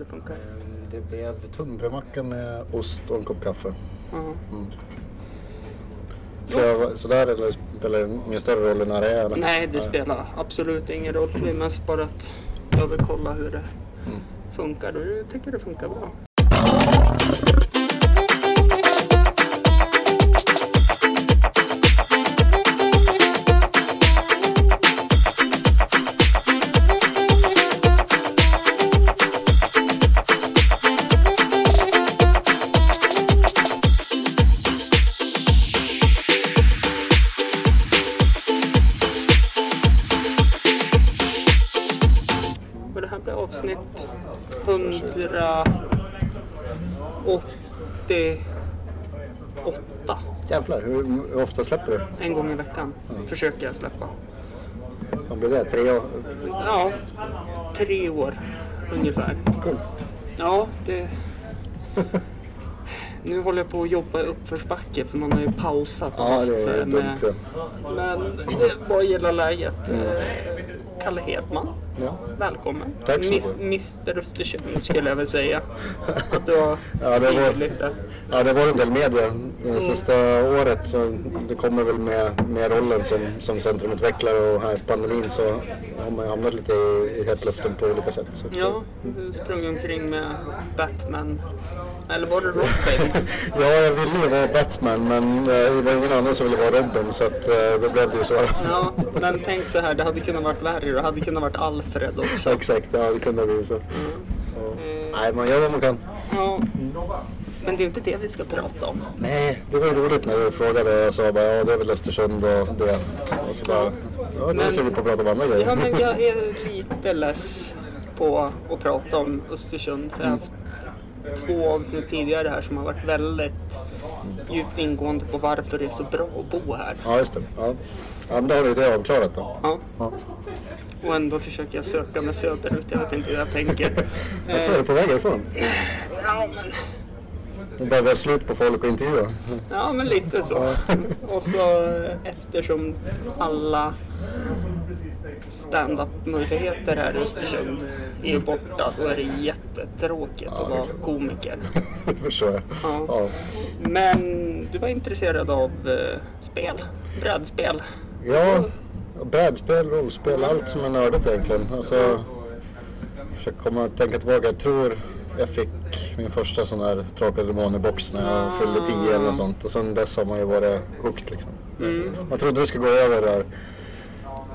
det funkar? Det blev tunnbrödsmacka med ost och en kopp kaffe. Ja. Mm. Så, jag, så där eller spelar det ingen större roll när det är? Eller? Nej, det spelar absolut ingen roll. Det är mest bara att överkolla hur det Mm. funkar och jag tycker det funkar bra. 188. Jävlar, hur, hur ofta släpper du? En gång i veckan försöker jag släppa. Vad blir det? Tre år? Ja, tre år ungefär. Coolt. Ja, det... Nu håller jag på att jobba i uppförsbacke för man har ju pausat Ja, det är dumt. Ja. Men det vad gäller läget. eh, Kalle Hedman, Ja. välkommen. Tack så Miss, Mr Östersund skulle jag väl säga. Att du har Ja, det var- lite. ja, det var en del media det sista året. Så det kommer väl med, med rollen som, som centrumutvecklare och här i pandemin så har man hamnat lite i, i hetluften på olika sätt. Så. Ja, du sprang omkring med Batman. Eller var det Robin? Ja, jag ville ju vara Batman men eh, det var ingen annan som ville vara Robin så att, eh, då blev det ju så. Ja, men tänk så här, det hade kunnat varit värre. Det hade kunnat varit Alfred också. Exakt, ja det kunde bli så. Ja. Nej, man gör vad man kan. Ja. Men det är inte det vi ska prata om. Nej, det var ju roligt när du frågade. Jag sa bara ja, det är väl Östersund och det. Och så bara, ja, nu ser vi på att prata om andra grejer. Ja, men jag är lite less på att prata om Östersund. För jag har haft två avsnitt tidigare här som har varit väldigt djupt ingående på varför det är så bra att bo här. Ja, just det. Ja. ja, men då har vi det avklarat då. Ja. Ja. Och ändå försöker jag söka mig söderut. Jag vet inte hur jag tänker. Jag ser det på väg härifrån. Ja, men, Det börjar vara slut på folk att intervjua. ja, men lite så. Och så eftersom alla stand-up-möjligheter här i Östersund är borta, då är det jättetråkigt att vara komiker. Det förstår jag. Ja. Ja. Men du var intresserad av eh, spel, brädspel. Ja, brädspel, rollspel, allt som är nördigt egentligen. Alltså, försöker komma och tänka tillbaka. Jag tror jag fick min första sån här Drakar och Demoner-box när jag fyllde 10 eller sånt. Och sen dess har man ju varit hooked liksom. Man trodde det skulle gå över där.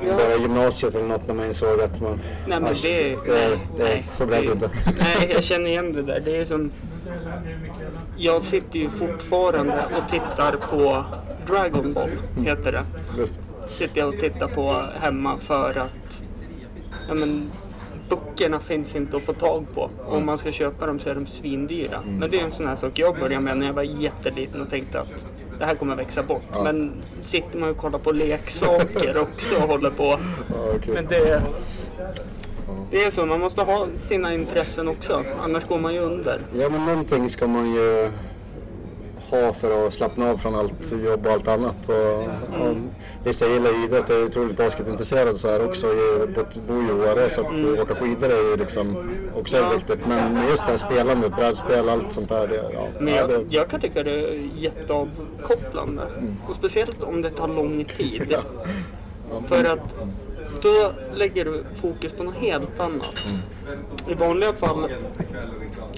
Ja. Börja gymnasiet eller något när man insåg att man... Nej men det, det, nej, nej. Så blev det inte. Nej, jag känner igen det där. Det är som... Jag sitter ju fortfarande och tittar på Dragon Ball, heter det. Just. Sitter jag och tittar på hemma för att... Ja men, böckerna finns inte att få tag på. Och om man ska köpa dem så är de svindyra. Men det är en sån här sak jag började med när jag var jätteliten och tänkte att det här kommer växa bort. Men sitter man och kollar på leksaker också och håller på. Ja, okej. Men det, det är så, man måste ha sina intressen också. Annars går man ju under. Ja men någonting ska man ju ha för att slappna av från allt jobb och allt annat. Och, och vissa gillar ju idrott och är otroligt basketintresserade så här också. Jag bor ju i Åre så att åka skidor är ju liksom också Ja. viktigt. Men just det här spelandet, brädspel, allt sånt där. Det, ja, Men ja, jag, det, jag kan tycka det är jätteavkopplande. Och speciellt om det tar lång tid. För att då lägger du fokus på något helt annat. I vanliga fall,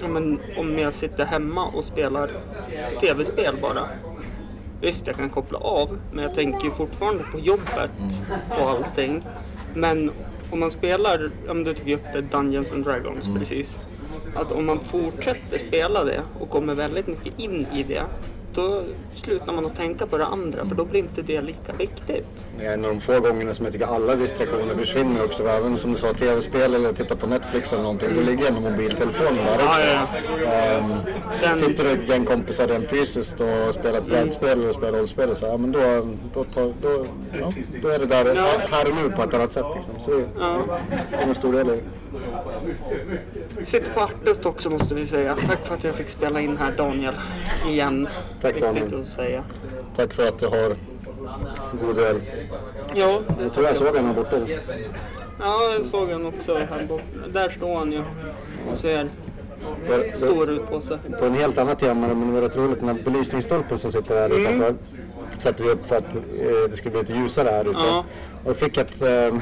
men, om jag sitter hemma och spelar tv-spel bara. Visst, jag kan koppla av, men jag tänker fortfarande på jobbet och allting. Men om man spelar, ja men du tog upp det, Dungeons and Dragons precis. Att om man fortsätter spela det och kommer väldigt mycket in i det, då slutar man att tänka på det andra, för då blir inte det lika viktigt. det är en av de få gångerna som jag tycker alla distraktioner försvinner också. Även som du sa, tv-spel eller titta på Netflix eller någonting. Då ligger ändå mobiltelefonen där också. Ja, ja, Ehm, Den- Sitter du ett gäng kompisar rent fysiskt och spelar ett brädspel eller spelar rollspel och så, ja, men då, då, tar, då, ja, då är det där här och nu på ett annat sätt. Liksom. Så det är en stor del i det. Sitter på Artut också måste vi säga. Tack för att jag fick spela in här Daniel. Igen. Tack, Daniel. att säga. Tack för att du har god öl. Ja, det Jag tror jag såg den här borta. Ja, jag såg han också här borta. Där står han ju och ser stor utpåse. På en helt annat tema, men det var rätt roligt, den här belysningsstolpen som sitter här Mm. utanför satte vi upp för att eh, det skulle bli lite ljusare här ute. Ja. Och fick ett... Eh,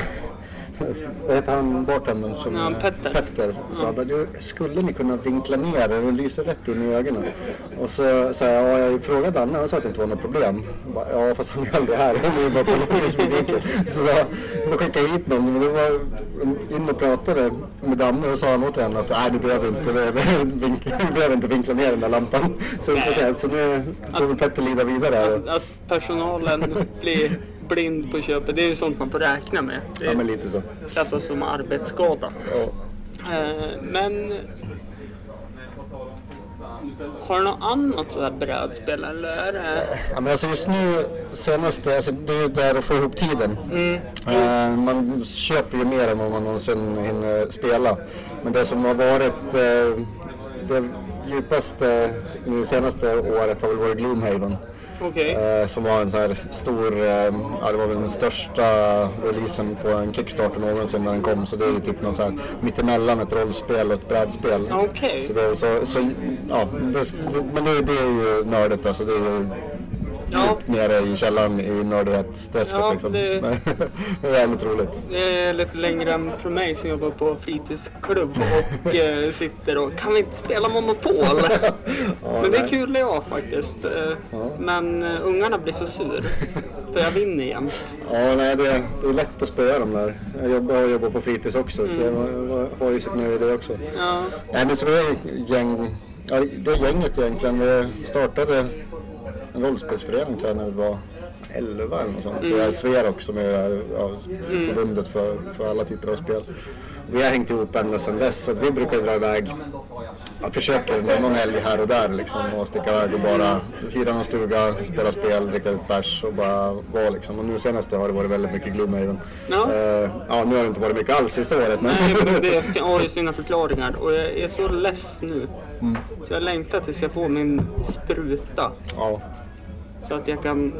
vad heter han bartendern? Som, Ja, Petter. Petter. Så jag bara, du, skulle ni kunna vinkla ner den och lyser rätt in i ögonen? Och så sa jag, ja, jag frågade Danne och sa att det inte var något problem. Bara, ja fast han är aldrig här, han är bara på logisbutiken. Så då, skickade jag hit någon, men då var in och pratade med Danne och sa han återigen att nej du behöver inte, behöver inte vinkla ner den där lampan. Så, se. så nu får väl Petter lida vidare. Att, att personalen blir blind på köpet, det är ju sånt man får räkna med. Det Ja men lite så. klassas som arbetsskada. Ja. Eh, men har du något annat sådär brädspel eller. Ja, men alltså just nu senaste, alltså det är ju där att få ihop tiden. Mm. Eh, man köper ju mer än vad man någonsin hinner spela. Men det som har varit eh, det djupaste nu senaste året har väl varit Gloomhaven. Okej. Eh, som var en så här stor, eh, ja det var väl den största releasen på en Kickstarter någonsin när den kom. Så det är ju typ någon så här mittemellan ett rollspel och ett brädspel. Okej. Så det, så, så, ja, det, det, men det, det är ju nördigt alltså. Det är Ja. nere i källaren i nördhetsträsket Ja, liksom. det- det är jävligt roligt. Det är lite längre än för mig som jobbar på fritidsklubb och eh, sitter och kan vi inte spela Monopol? Men det är nej. kul jag faktiskt. Eh, Men eh, ungarna blir så sur. För jag vinner jämt. Ja, nej, det, det är lätt att spöa dem där. Jag jobbar, jag jobbar på fritids också så jag har- har ju sitt nöje i det också. Ja, Nej, men så är ett gäng, ja, det är gänget egentligen. Vi startade en rollspelsförening tror jag när vi var 11 eller något sånt. Vi är Sverok som är ja, förbundet för, för alla typer av spel. Vi har hängt ihop ända sedan dess så att vi brukar dra iväg jag försöker någon helg här och där liksom och sticka iväg och bara hyra någon stuga, spela spel, dricka lite bärs och bara vara liksom. Och nu senaste har det varit väldigt mycket Gloomhaven. Ja. Eh, ja, nu har det inte varit mycket alls sista året men... Nej, men det har ju sina förklaringar och jag är så less nu. Så jag längtar tills jag får min spruta. ja, Så att jag kan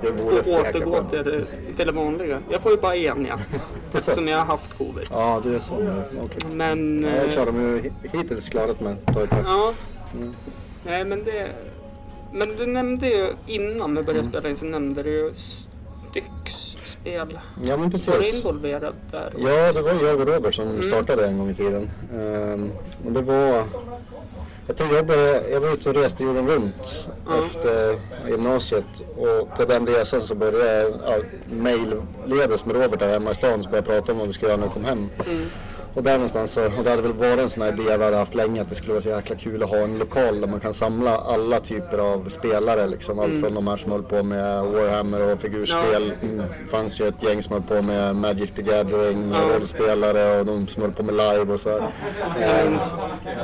det återgå till, till det vanliga. Jag får ju bara en ja. Eftersom jag har haft covid. Ja, du är så nu. Okej. Men... Ja, jag eh, klarar mig hittills klarat mig. Ja. Nej men det... Men du nämnde ju innan vi började spela in så nämnde du ju Styx-spel. Ja, men Var du precis. involverad där? Ja, det var jag och Robert som startade en gång i tiden. Ehm, och det var... Jag tror jag, började, jag var ute och reste jorden runt efter gymnasiet och på den resan så började jag ja, mejlledes med Robert där hemma i stan så började jag prata om vad vi skulle göra när vi kom hem. Och där någonstans så, och det hade väl varit en sån här idé vi hade haft länge att det skulle vara så jäkla kul att ha en lokal där man kan samla alla typer av spelare liksom. Allt från de här som höll på med Warhammer och figurspel. Mm. Det fanns ju ett gäng som höll på med Magic the Gathering och rollspelare och de som höll på med live och så här. Jag minns,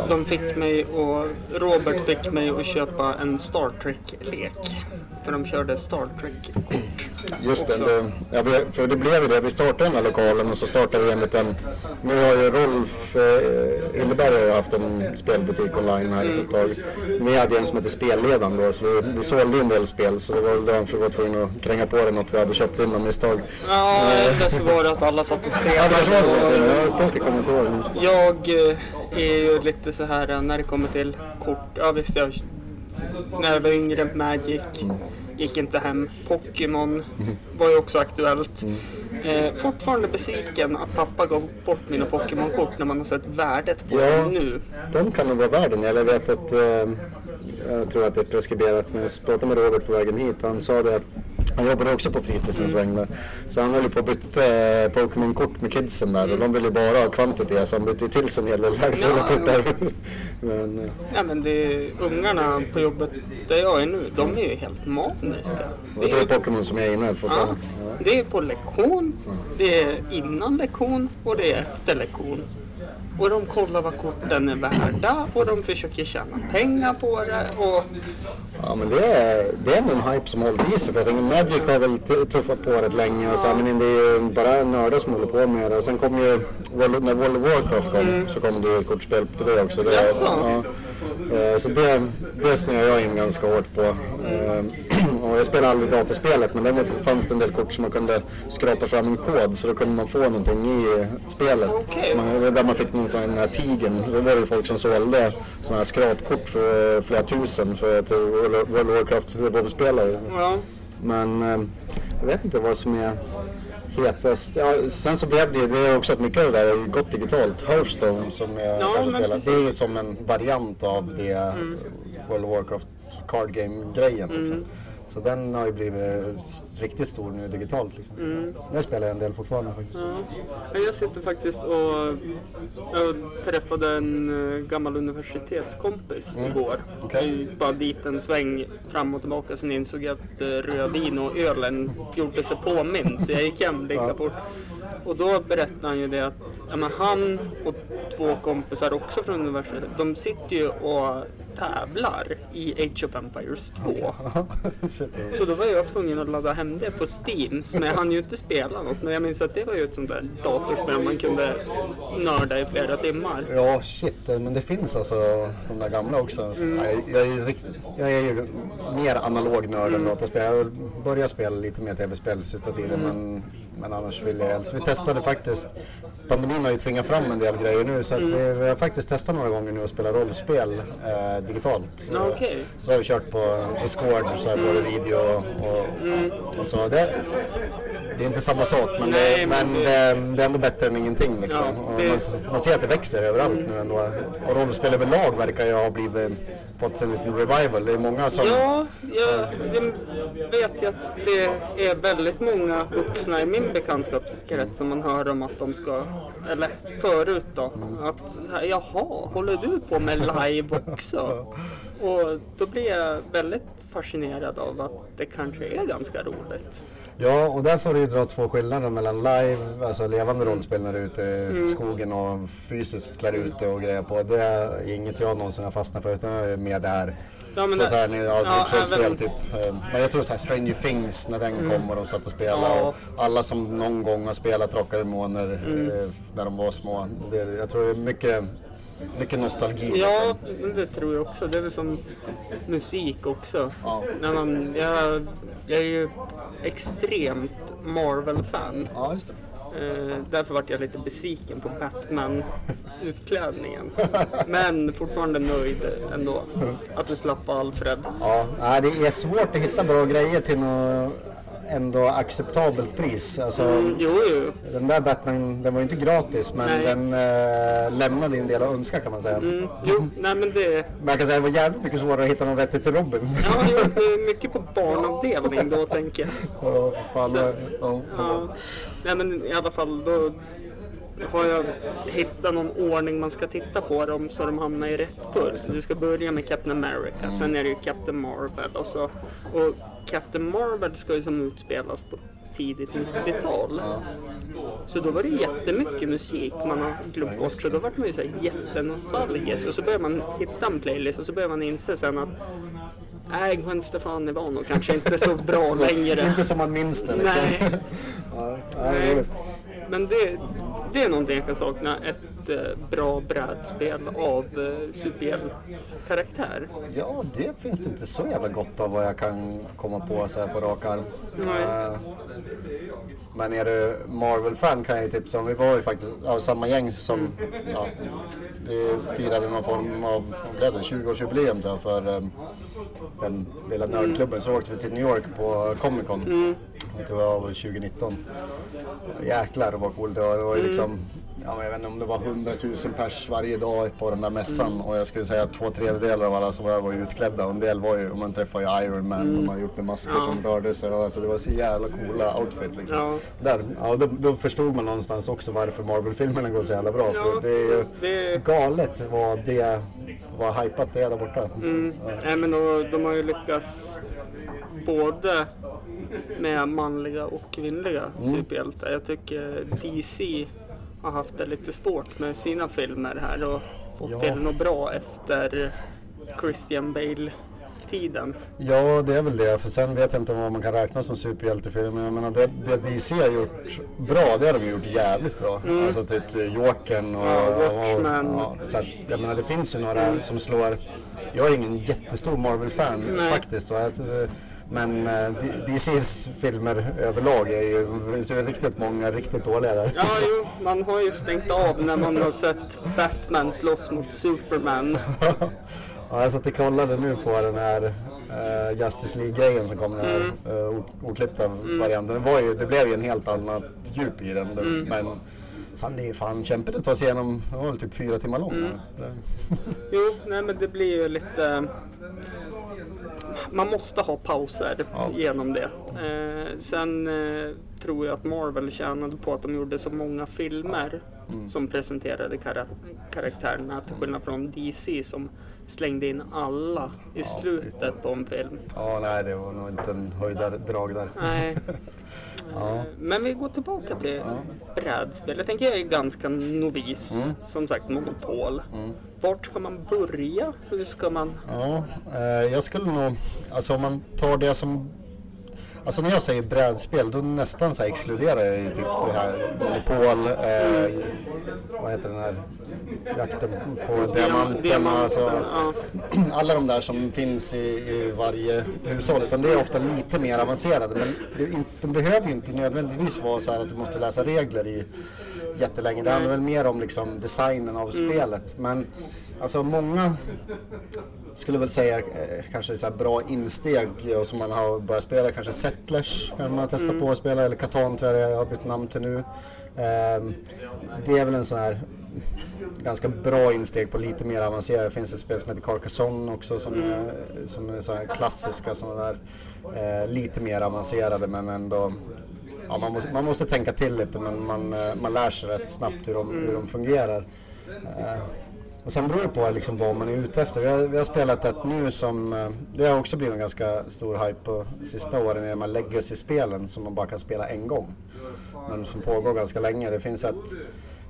de fick mig och Robert fick mig att köpa en Star Trek-lek. För de körde Star Trek-kort. Just det, det, ja, för det blev ju det. Vi startade den här lokalen och så startade vi en liten... Nu har ju Rolf eh, Hilleberg haft en spelbutik online här ett tag. Vi hade en som hette Spelledaren då, så vi, vi sålde en del spel så det var väl därför vi var tvungna att kränga på det något vi hade köpt in av misstag. Ja, eller så var det att alla satt och Ja, det kanske var spelade. Jag har stort i kommentarer. Jag eh, är ju lite så här eh, när det kommer till kort. Ja visst, jag, när jag var yngre, Magic. Gick inte hem. Pokémon var ju också aktuellt. Eh, fortfarande besviken att pappa gav bort mina Pokémon-kort när man har sett värdet på Ja. dem nu. De kan nog vara värden. Jag vet att eh, jag tror att det är preskriberat men jag pratade med Robert på vägen hit och han sa det att han jobbade också på fritidsens vägnar. Så han höll på att byta eh, Pokémon-kort med kidsen där och de ville bara ha kvantitet så han bytte till sig en hel del värdefulla Ja, kort där. men, eh, Ja, men det, ungarna på jobbet där jag är nu, de är ju helt maniska. och det är Pokémon som jag är inne Ja, fortfarande. det är på lektion, det är innan lektion och det är efter lektion. Och de kollar vad korten är värda och de försöker tjäna pengar på det. Och, Ja men det är, det är en hype som håller i sig för jag tänker Magic har väl tuffat på rätt länge och så, men det är ju bara nördar som håller på med det. Och sen kom ju, när World of Warcraft kom så kom det kortspel till det också. Det, ja, Eh, så det, det snöar jag in ganska hårt på. Eh, och jag spelade aldrig dataspelet men däremot fanns det en del kort som man kunde skrapa fram en kod så då kunde man få någonting i spelet. Okej. Man, där man fick någon sån här tigern, då var det folk som sålde sådana här skrapkort för flera tusen för till World of Warcraft WoW-spelare. Ja. Men eh, jag vet inte vad som är hetast. Ja, sen så blev det ju, det är också att mycket av det där har gått digitalt. Hearthstone som jag Ja, kanske spelar, precis. det är ju som en variant av det World of Warcraft card game-grejen. Liksom. Så den har ju blivit riktigt stor nu digitalt. Liksom. Den spelar jag en del fortfarande faktiskt. Ja. Jag sitter faktiskt och jag träffade en eh, gammal universitetskompis igår. Okej. Jag bara dit en sväng fram och tillbaka. Sen insåg jag att eh, rödvin och ölen gjorde sig påmind. Så jag gick hem lika fort. Och då berättade han ju det att ja, han och två kompisar också från universitetet. De sitter ju och tävlar i Age of Empires 2. Shit, ja. Så då var jag tvungen att ladda hem det på Steam. Så men jag hann ju inte spela något. Men jag minns att det var ju ett sånt där datorspel man kunde nörda i flera timmar. Ja, shit. Men det finns alltså de där gamla också. Mm. Jag, är- rikt, jag är ju mer analog nörd Mm. än dataspel. Jag har börjat spela lite mer tv-spel sista tiden Mm. men, men annars vill jag helst. Vi testade faktiskt, pandemin har ju tvingat fram en del grejer nu så vi, vi har faktiskt testat några gånger nu att spela rollspel eh, digitalt. Okej. Så har vi kört på Discord, så här, både video och, och så. Det, det är inte samma sak men. Nej, det, men det- det, är ändå bättre än ingenting. Liksom. Ja, man, man ser att det växer överallt nu ändå. Och rollspel överlag verkar ju ha blivit, fått en liten revival. Det är många som... Ja, jag, jag vet ju att det är väldigt många vuxna i min bekantskapskrets som man hör om att de ska, eller förut då, att så här, jaha, håller du på med live också? Och då blir jag väldigt fascinerad av att det kanske är ganska roligt. Ja, och där får du ju dra två skillnader mellan live, alltså levande rollspel när du är ute Mm. i skogen och fysiskt klär ut dig och grejer på. Det är inget jag någonsin har fastnat för utan jag är mer där. Ja, men så det- här, ni- ja, ja, även- typ. Eh, Men jag tror så här Stranger Things när den kom och de satt och spelade. Mm. Ja. Och alla som någon gång har spelat Drakar och Demoner Mm. eh, när de var små. Det, jag tror det är mycket, mycket nostalgi. Ja, liksom. det tror jag också. Det är väl som musik också. Ja. När man, jag, jag är ju extremt Marvel-fan. ja, just det. Eh, därför vart jag lite besviken på Batman-utklädningen. Men fortfarande nöjd ändå. Att du slapp Alfred. Ja, det är svårt att hitta bra grejer till något ändå acceptabelt pris. Alltså, Mm, jo, jo. Den där Batman, den var ju inte gratis men Nej. den eh, lämnade en del att önska kan man säga. Mm, jo, nej men det... Jag kan säga att det var jävligt mycket svårare att hitta någon vettig till Robin. Ja, jo, det är mycket på barnavdelning då tänker jag. Ja, fan, Så- ja, ja. Ja, nej men i alla fall då har jag hittat någon ordning man ska titta på dem så de hamnar i rätt först. Du ska börja med Captain America, sen är det ju Captain Marvel och så. Och Captain Marvel ska ju som utspelas på tidigt 90-tal. Så då var det jättemycket musik man har glömt bort. Så då vart man ju så här jättenostalgisk. Och så börjar man hitta en playlist och så börjar man inse sen att Nej, Gwen Stefani var nog kanske inte så bra Så, längre. Inte som man minns det liksom. Nej. ja, ja, Nej. Men det, det är någonting jag kan sakna. Ett eh, bra brädspel av eh, superhjältekaraktär. ja, det finns det inte så jävla gott av vad jag kan komma på så här på rak arm. Nej. Eh, Men är du Marvel-fan kan jag ju tipsa om. Vi var ju faktiskt av samma gäng som Mm. ja, vi firade någon form av vad blev det, 20-årsjubileum tror jag för um, den lilla nördklubben. Så åkte vi till New York på Comic Con. Mm. Jag tror det var 2019. Jäklar vad coolt det var. Det var Mm. ju liksom Ja, jag vet inte om det var 100 000 pers varje dag på den där mässan Mm. och jag skulle säga att två tredjedelar av alla som var där var utklädda och en del var ju, om man träffar ju Iron Man, de har gjort med masker Mm. Ja. som rörde sig alltså det var så jävla coola outfits liksom. Ja. Där, ja, då, då förstod man någonstans också varför Marvel-filmerna går så jävla bra Ja, för det är ju det- galet vad det, vad hypat det är där borta. Mm. Nej, men då, de har ju lyckats både med manliga och kvinnliga superhjältar. Jag tycker DC har haft det lite svårt med sina filmer här och fått Ja. till något bra efter Christian Bale-tiden. Ja, det är väl det. För sen vet jag inte vad man kan räkna som superhjältefilm. Men jag menar, det, det DC har gjort bra, det har de gjort jävligt bra. Alltså typ Jokern och... Mm. Ja, Watchmen. Och, ja, så att, jag menar, det finns ju några som slår... Jag är ingen jättestor Marvel-fan faktiskt. Så att, eh, Men eh, DCs filmer överlag är ju, finns ju riktigt många riktigt dåliga där. Ja, jo, man har ju stängt av när man har sett Batman slåss mot Superman. ja, jag satt och kollade nu på den här uh, Justice League-grejen som kom, den här mm. uh, oklippta mm. varianten. Det, var ju, det blev ju en helt annat djup i den. Mm. Men fan, det är fan kämpigt att ta sig igenom, det var väl typ fyra timmar lång. Mm. jo, nej men det blir ju lite man måste ha pauser ja. genom det. Eh, sen eh, tror jag att Marvel tjänade på att de gjorde så många filmer mm. som presenterade kar karaktärerna till skillnad från DC som slängde in alla i ja, slutet på en film. Ja, nej det var nog inte en höjdardrag där. Nej. ja. Men vi går tillbaka till ja. brädspel. Jag tänker jag är ganska novis. Mm. Som sagt, monopol. Mm. Vart ska man börja? Hur ska man? Ja, eh, jag skulle nog, alltså om man tar det som Alltså när jag säger brädspel då nästan så exkluderar jag ju typ det här Monopol, eh, vad heter den här jakten på diamanten, alltså alla de där som finns i, i, varje hushåll. Utan det är ofta lite mer avancerade men det, de behöver ju inte nödvändigtvis vara så att du måste läsa regler i jättelänge. Det handlar väl mer om liksom designen av mm. spelet. Men alltså många skulle väl säga eh, kanske så bra insteg och som man har börjat spela. Kanske Settlers kan man testa mm. på att spela eller Catan tror jag jag har bytt namn till nu. Eh, det är väl en sån här ganska bra insteg på lite mer avancerade. Det finns ett spel som heter Carcassonne också som mm. är, som är så klassiska sådana där eh, lite mer avancerade men ändå ja, man, måste, man måste tänka till lite men man, eh, man lär sig rätt snabbt hur de, hur de mm. fungerar. Och sen beror det på liksom vad man är ute efter. Vi har, vi har spelat ett nu som, eh, det har också blivit en ganska stor hype på sista åren, är de här legacy-spelen som man bara kan spela en gång. Men som pågår ganska länge. Det finns ett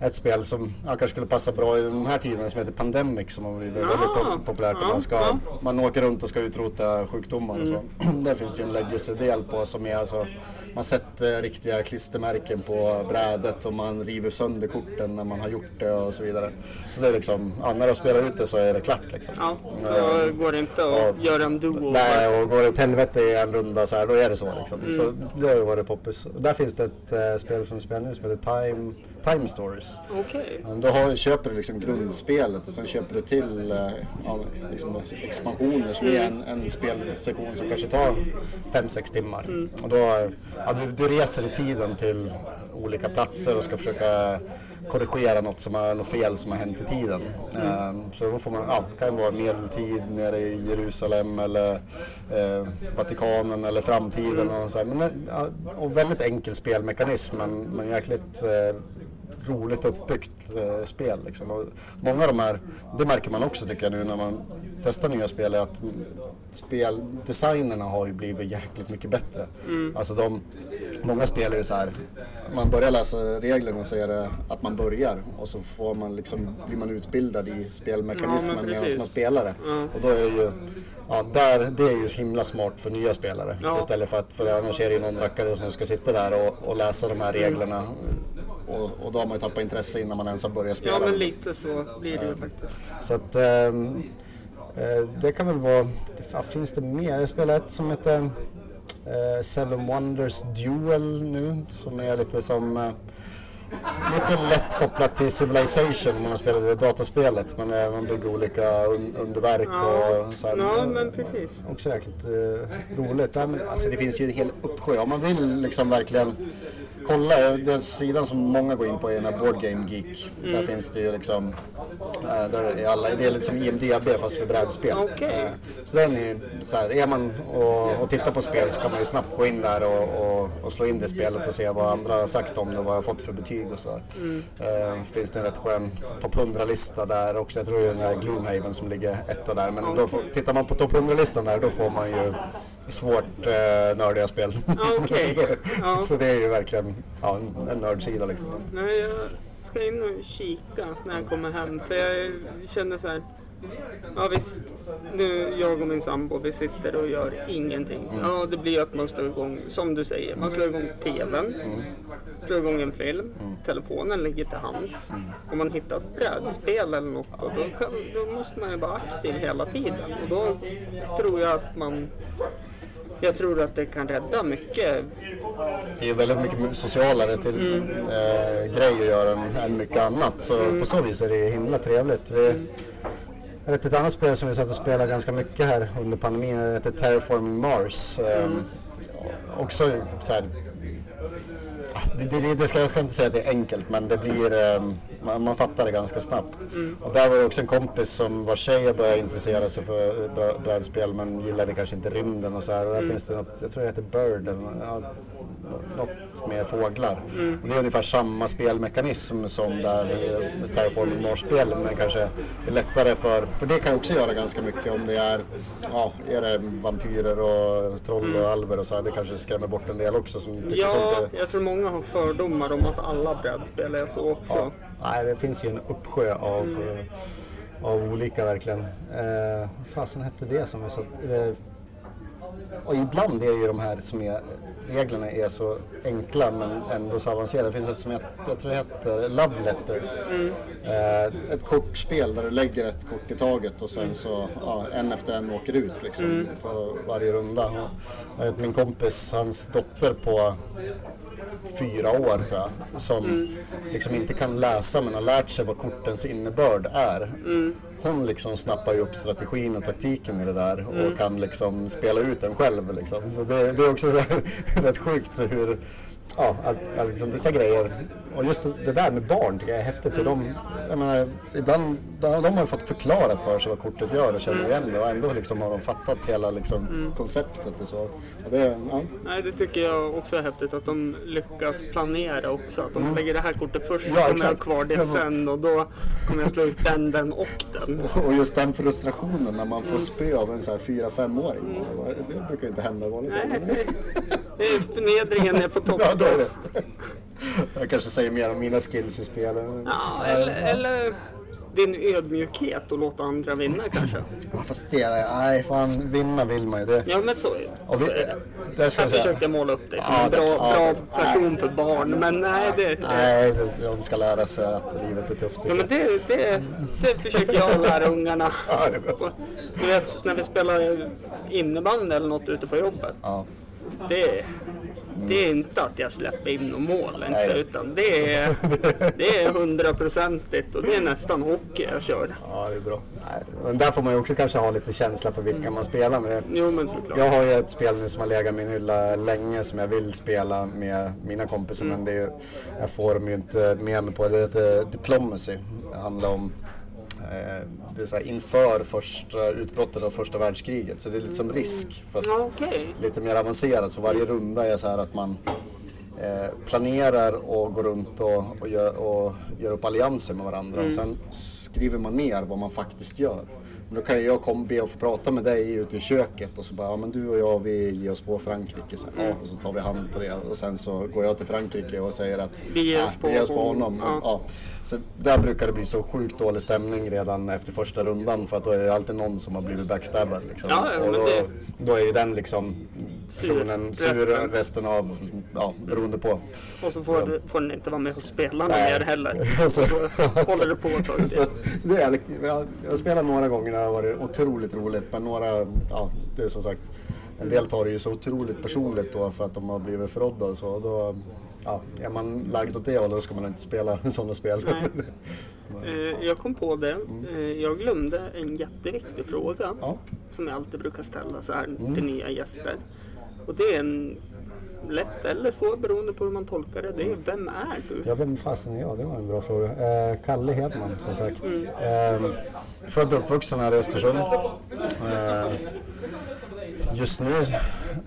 ett spel som ja, kanske skulle passa bra i de här tiderna som heter Pandemic som har blivit ja, väldigt populärt. Ja, man, ska, ja. man åker runt och ska utrota sjukdomar och så. Mm. Där finns det ju en legacy-del på som är alltså man sätter riktiga klistermärken på brädet och man river sönder korten när man har gjort det och så vidare. Så det är liksom, ja, när du spelar ut det så är det klart liksom. Ja, då um, går det inte att och, göra en duo. Nej, och går det åt helvete i en runda så här, då är det så liksom. Mm. Så det har varit poppis. Där finns det ett äh, spel som spelar nu som heter Time Time Stories. Okay. Då har, köper du liksom grundspelet och sen köper du till eh, ja, liksom expansioner som mm. är en, en spelsektion som kanske tar 5-6 timmar. Mm. Och då, ja, du, du reser i tiden till olika platser och ska försöka korrigera något som är något fel som har hänt i tiden. Mm. Um, så då får man, ja, kan vara medeltid nere i Jerusalem eller eh, Vatikanen eller framtiden och så här. Men, ja, och väldigt enkel spelmekanism men, men jäkligt eh, roligt uppbyggt eh, spel. Liksom. Och många av de här, det märker man också tycker jag nu när man testar nya spel, är att speldesignerna har ju blivit jäkligt mycket bättre. Mm. Alltså de, många spel är ju så här, man börjar läsa reglerna och så är det att man börjar och så får man liksom, blir man utbildad i spelmekanismen ja, medan man spelar det. Ja. Och då är det ju Ja, där, det är ju himla smart för nya spelare. Ja. Istället för att, för annars är det ju någon rackare som ska sitta där och, och läsa de här reglerna mm. Och, och då har man ju tappat intresse innan man ens har börjat spela. Ja, men lite så blir det ju faktiskt. Så att ähm, det kan väl vara, vad finns det mer? Jag spelar ett som heter äh, Seven Wonders Duel nu som är lite som äh, lite lätt kopplat till Civilization när man spelar det dataspelet. Man, man bygger olika un underverk ja. och så här. Ja, men precis. Också jäkligt eh, roligt. Alltså, det finns ju en hel uppsjö. Om man vill liksom verkligen kolla, den sidan som många går in på är den här Board Game Geek. Mm. Där finns det ju liksom, äh, där är alla, det är lite som IMDB fast för brädspel. Okay. Äh, så den är så här, är man och, och tittar på spel så kan man ju snabbt gå in där och, och, och, slå in det spelet och se vad andra har sagt om det och vad jag fått för betyg och så. Mm. Äh, finns det en rätt skön topp 100-lista där också. Jag tror det är den här Gloomhaven som ligger etta där. Men då får, tittar man på topp 100-listan där då får man ju svårt eh, nördiga spel. Okay. Ja. så det är ju verkligen ja, en, en nördsida liksom. Nej, jag ska in och kika när jag kommer hem för jag känner så här Ja visst, nu jag och min sambo vi sitter och gör ingenting. Mm. Ja det blir att man slår igång, som du säger, man slår igång TVn, mm. slår igång en film, mm. telefonen ligger till hands. Mm. Om man hittar ett brädspel eller något då, kan, då måste man ju vara aktiv hela tiden och då tror jag att man jag tror att det kan rädda mycket. Det är väldigt mycket socialare till mm. eh, grej att göra än, än mycket annat. Så mm. på så vis är det himla trevligt. Vi, mm. Jag vet ett annat spel som vi satt och spelade ganska mycket här under pandemin, det heter Terraforming Mars. Mm. också så här, det, det, det, ska, jag ska inte säga att det är enkelt men det blir, um, man, man, fattar det ganska snabbt. Mm. Och där var det också en kompis som var tjej och började intressera sig för brädspel men gillade kanske inte rymden och så här. Och där mm. finns det något, jag tror det heter Bird, eller, ja, något med fåglar. Mm. Och det är ungefär samma spelmekanism som där Terraforming Mars-spelen men kanske är lättare för, för det kan också göra ganska mycket om det är, ja, är det vampyrer och troll och mm. alver och så här, det kanske skrämmer bort en del också som tycker ja, sånt är... jag tror många har fördomar om att alla brädspel är så också. Ja. Nej, det finns ju en uppsjö av, mm. Av olika verkligen. Eh, vad fasen hette det som vi satt... Eh, och ibland är ju de här som är reglerna är så enkla men ändå så avancerade. Det finns ett som heter, jag tror det heter Love Letter. Mm. Eh, ett kortspel där du lägger ett kort i taget och sen så ja, en efter en åker ut liksom, mm. på varje runda. Och, min kompis, hans dotter på fyra år tror jag, som mm. liksom inte kan läsa men har lärt sig vad kortens innebörd är. Mm. Hon liksom snappar ju upp strategin och taktiken i det där och mm. kan liksom spela ut den själv. Liksom. Så det, det är också så här, rätt sjukt hur ja, att, att liksom vissa grejer. Och just det där med barn tycker jag är häftigt. De, jag menar, ibland, de, de har fått förklarat för sig vad kortet gör och känner igen det och ändå liksom har de fattat hela liksom, mm. konceptet och så. Och det, ja. Nej, det tycker jag också är häftigt att de lyckas planera också. Att de mm. lägger det här kortet först och ja, kommer jag ha kvar det sen och då kommer jag slå ut den, den och den. Och just den frustrationen när man får mm. spö av en så här 4-5-åring. Mm. Det brukar inte hända i vanliga fall. Förnedringen är på topp. Ja, då är det. Jag kanske säger mer om mina skills i spelet. Ja, eller, eller din ödmjukhet och låta andra vinna kanske? Ja, fast det, nej fan, vinna vill man ju. Det. Ja, men så är det. Vi, där ska jag försökte måla upp dig som ja, en bra, ja, bra person för barn, men nej. Det, nej, de ska lära sig att livet är tufft. Ja, men det, det, det försöker jag lära ungarna. Ja, du vet, när vi spelar innebandy eller något ute på jobbet. Ja. Det, det är inte att jag släpper in något mål inte, utan det är, det är hundraprocentigt och det är nästan hockey jag kör. Ja, det är bra. Men där får man ju också kanske ha lite känsla för vilka mm. man spelar med. Jo, men såklart. Jag har ju ett spel nu som har legat i min hylla länge som jag vill spela med mina kompisar mm. men det är, jag får dem ju inte med mig på. Det heter Diplomacy. Det handlar om det är så inför första utbrottet av första världskriget. Så det är lite som risk fast okay. lite mer avancerat. Så varje runda är så här att man eh, planerar och går runt och, och, gör, och gör upp allianser med varandra. Mm. Och sen skriver man ner vad man faktiskt gör. Men då kan jag komma be och få prata med dig ute i köket och så bara, ja men du och jag vi ger oss på Frankrike. Så, ja, och så tar vi hand på det och sen så går jag till Frankrike och säger att vi ger oss, på, vi ger oss på honom. Ja. ja. Så där brukar det bli så sjukt dålig stämning redan efter första rundan för att då är det alltid någon som har blivit backstabbad. Liksom. Ja, och då, det... då är ju den liksom personen sur resten. resten av, ja beroende på. Och så får, får den inte vara med och spela mer heller. Och så, håller det på ett tag till. det är, jag, jag spelat några gånger det har varit otroligt roligt men några, ja det är som sagt en del tar det ju så otroligt personligt då för att de har blivit förrådda och så. Då, ja, är man lagd åt det hållet då ska man inte spela sådana spel. eh, jag kom på det. Eh, jag glömde en jätteviktig fråga ja. som jag alltid brukar ställa så här mm. till nya gäster. Och det är en lätt eller svår beroende på hur man tolkar det. Det är vem är du? Ja, vem fasen är jag? Det var en bra fråga. Eh, Kalle Hedman som sagt. Mm. Eh, född och uppvuxen här i Östersund. Eh, just nu,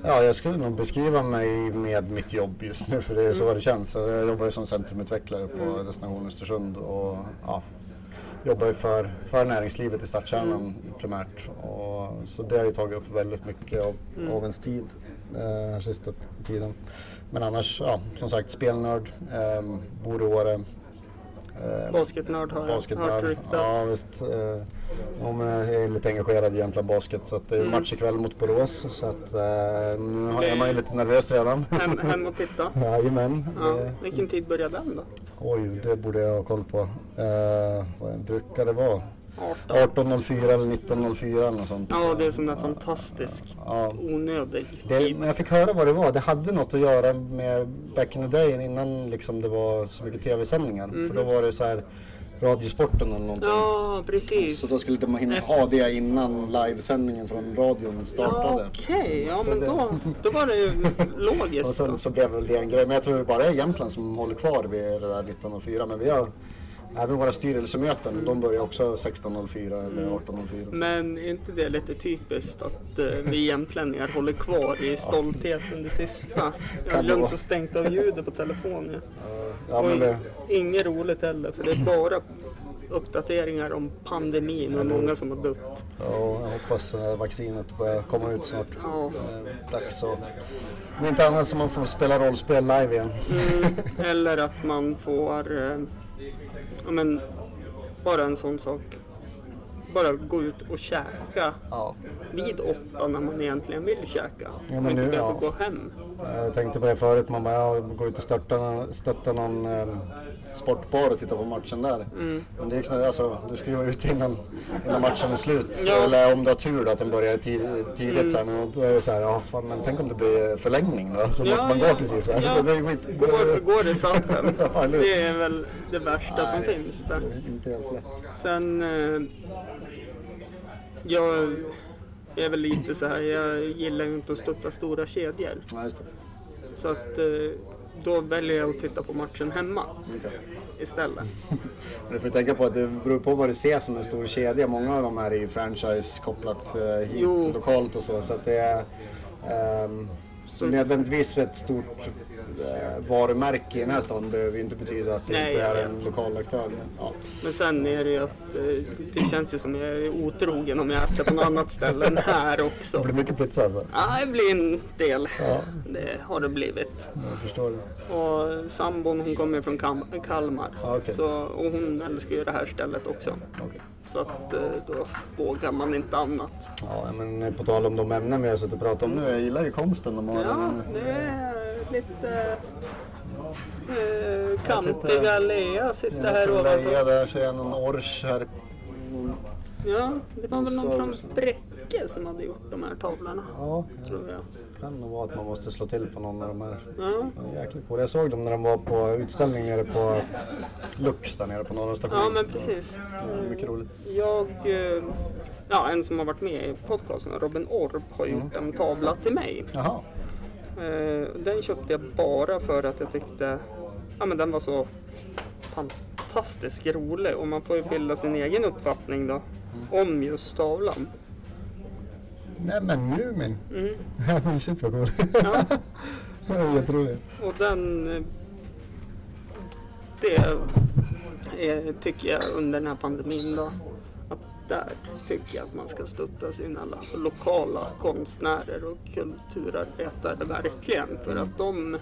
ja jag skulle nog beskriva mig med mitt jobb just nu för det är så mm. det känns. Jag jobbar ju som centrumutvecklare på mm. Destination Östersund och ja, jobbar ju för, för näringslivet i stadskärnan mm. primärt. Och, så det har ju tagit upp väldigt mycket av, mm. av ens tid eh, sista tiden. Men annars, ja, som sagt, spelnörd, eh, bor i Åre. Eh, basketnörd har jag hört. Ja, visst. Eh, jag är lite engagerad i Jämtland Basket så det är mm. match ikväll mot Borås. Så att, eh, nu är man ju lite nervös redan. Hem, hem och titta? Jajamän. Ja, vilken tid börjar den då? Oj, det borde jag ha koll på. Eh, vad brukar det vara? 18. 18.04 eller 19.04 eller något sånt. Ja, det är sån där fantastiskt Ja. onödig Det, tid. men jag fick höra vad det var. Det hade något att göra med back in the day innan liksom det var så mycket tv-sändningar. För då var det så här Radiosporten eller någonting. Mhm. Ja, precis. Så då skulle de hinna ha det innan livesändningen från radion Ja, startade. okej. Ja, Så men det- då, då var det ju Och logiskt. sen då. så blev väl det en grej. Men jag tror det bara är Jämtland som håller kvar vid det där 1904. Men vi har även våra styrelsemöten. De börjar också 1604 eller 1804. Så. Men är inte det lite typiskt att eh, vi jämtlänningar håller kvar i stoltheten det sista? Jag har glömt att stängt av ljudet på telefonen. Ja, men Och det, inget roligt heller för det är bara uppdateringar om pandemin och många som har dött. ja, jag hoppas att vaccinet börjar komma ut snart. Ja. Eh, Dags så. Om inte annat så man får spela rollspel live igen. Mm, eller att man får, eh, men, bara en sån sak. Bara gå ut och käka Ja. vid åtta när man egentligen vill käka. men och inte nu- ja. gå hem. Jag tänkte på det förut, man bara ja, gå ut och stötta, stötta någon eh, sportbar och titta på matchen där. Men det är alltså, du ska ju vara ute innan, innan matchen är slut. Ja. Eller om du har tur då, att den börjar tid, tidigt så här, men då är det så här, ja fan, men tänk om det blir förlängning då, så Ja, måste man ja. gå precis. Här. Ja. Så det är skit, Går, går det? Ja, eller hur? det är väl det värsta som Nej. finns där. Inte helt lätt. Sen, eh, jag är väl lite så här, jag gillar ju inte att stötta stora kedjor. Det. Så att eh, då väljer jag att titta på matchen hemma Okej. istället. Men du får tänka på att det beror på vad du ser som en stor kedja. Många av de här är ju franchise kopplat eh, hit Jo. lokalt och så. Så att det är ehm, Så- nödvändigtvis ett stort varumärke i den här stan behöver ju inte betyda att det Nej, inte är en lokal aktör. Men, ja. Men sen är det ju att eh, det känns ju som jag är otrogen om jag äter på något annat ställe än här Det också. blir mycket pizza alltså. Ja, det blir en del. Ja. Det har det blivit. Jag förstår det. Och sambon hon kommer från Kam- Kalmar. Ja, okej. så, och hon älskar ju det här stället också. Okej. Så att eh, då vågar man inte annat. Ja, men på tal om de ämnen vi har suttit och pratat om nu. Jag gillar ju konsten de har. Ja, det är lite eh, sitter- kantiga Lea sitter här ovanför. Leia där, ser jag någon ors här. Ja, det var väl någon Så- från Bräcke som hade gjort de här tavlorna. Ja, Tror jag. det kan nog vara att man måste slå till på någon av de här. Ja. Jäkligt cool. Jag såg dem när de var på utställning nere på Lux där nere på Norra station. ja, men precis. Ja, mycket roligt. Jag, eh, ja en som har varit med i podcasten, Robin Orp, har gjort en tavla till mig. Jaha. Eh, Den köpte jag bara för att jag tyckte ja, men den var så fantastiskt rolig och man får ju bilda sin egen uppfattning då om just tavlan. Nej men Mumin. Mm. Ja men shit vad cool. Ja, jätteroligt. och den... eh, Det är, tycker jag under den här pandemin då. Där tycker jag att man ska stötta sina lo- lokala konstnärer och kulturarbetare verkligen. För att de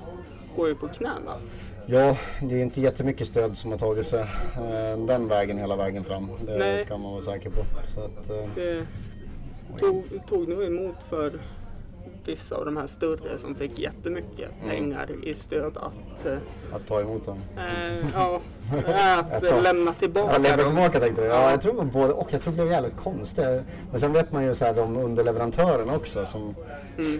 går ju på knäna. Ja, det är inte jättemycket stöd som har tagit sig eh, den vägen hela vägen fram. Det Nej. kan man vara säker på. Så att, eh, Det tog, tog nog emot för vissa av de här större som fick jättemycket pengar i stöd att, eh, att ta emot dem. eh, ja, att tar- lämna tillbaka Ja, lämna dem. tillbaka tänkte du. Ja, Ja. jag tror på både och. Jag tror det blev jävligt konstigt. Men sen vet man ju så här, de underleverantörerna också som, Mm.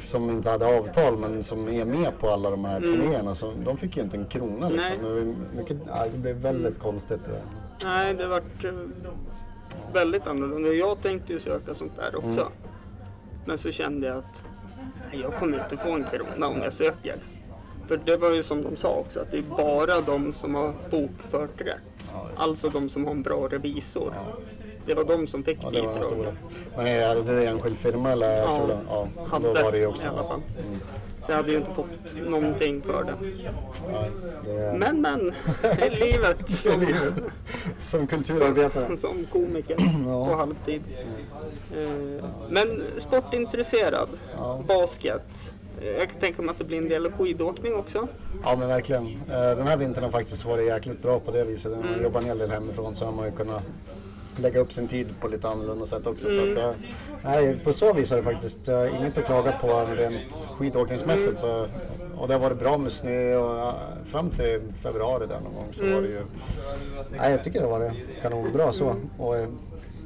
som inte hade avtal men som är med på alla de här turnéerna. Så de fick ju inte en krona liksom. Nej. Mycket, ja, det blev väldigt konstigt. Nej, det vart eh, väldigt annorlunda. Jag tänkte ju söka sånt där också. Mm. Men så kände jag att jag kommer inte få en krona om jag söker. För det var ju som de sa också, att det är bara de som har bokfört rätt. Ja. Alltså de som har en bra revisor. Det var de som fick Ja, det var den stora. Men är det enskild firma eller? Ja, så då? ja hade då var det ju också. i alla fall. Mm. Så jag hade ju inte fått någonting för det. Ja, det Men men, det är livet som, livet. Som kulturarbetare. som, som komiker Ja. på halvtid. Eh, Men sportintresserad, Ja. basket. Jag kan tänka mig att det blir en del skidåkning också. Ja men verkligen. Eh, Den här vintern har faktiskt varit jäkligt bra på det viset. När man Mm. jobbar en hel del hemifrån så har man ju kunnat lägga upp sin tid på lite annorlunda sätt också. Så Mm. att, eh, nej, på så vis har det faktiskt inget att klaga på rent skidåkningsmässigt. Så, och det har varit bra med snö och fram till februari där någon gång så var det ju... Nej jag tycker det har varit kanonbra så. Och, eh,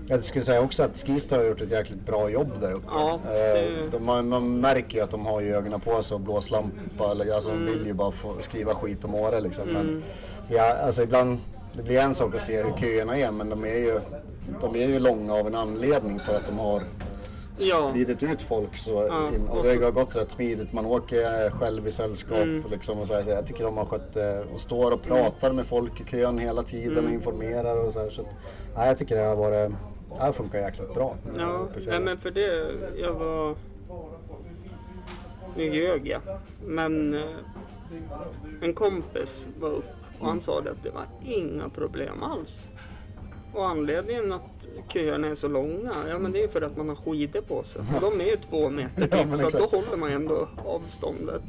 Jag skulle säga också att Skistar har gjort ett jäkligt bra jobb där uppe. Ja, Eh, det- de, man, man märker ju att de har ju ögonen på sig och blåslampa. Alltså, Mm. De vill ju bara få skriva skit om Åre liksom. Men, ja, alltså, ibland, det blir en sak att se hur köerna är men de är ju, de är ju långa av en anledning för att de har Ja. spridit ut folk. Så Ja, in, och och det har gått rätt smidigt. Man åker själv i sällskap. Mm. Liksom, och så här, så jag tycker de har skött det och står och pratar med folk i kön hela tiden Mm. och informerar. Och så här, så att, ja, jag tycker det har varit, det här funkar jäkligt bra. Ja, uppe nej, men för det, jag var... Nu ljög jag. Men eh, en kompis var upp och han sa det att det var inga problem alls. Och anledningen att köerna är så långa, ja men det är för att man har skidor på sig. De är ju två meter Ja, typ, men så då håller man ändå avståndet.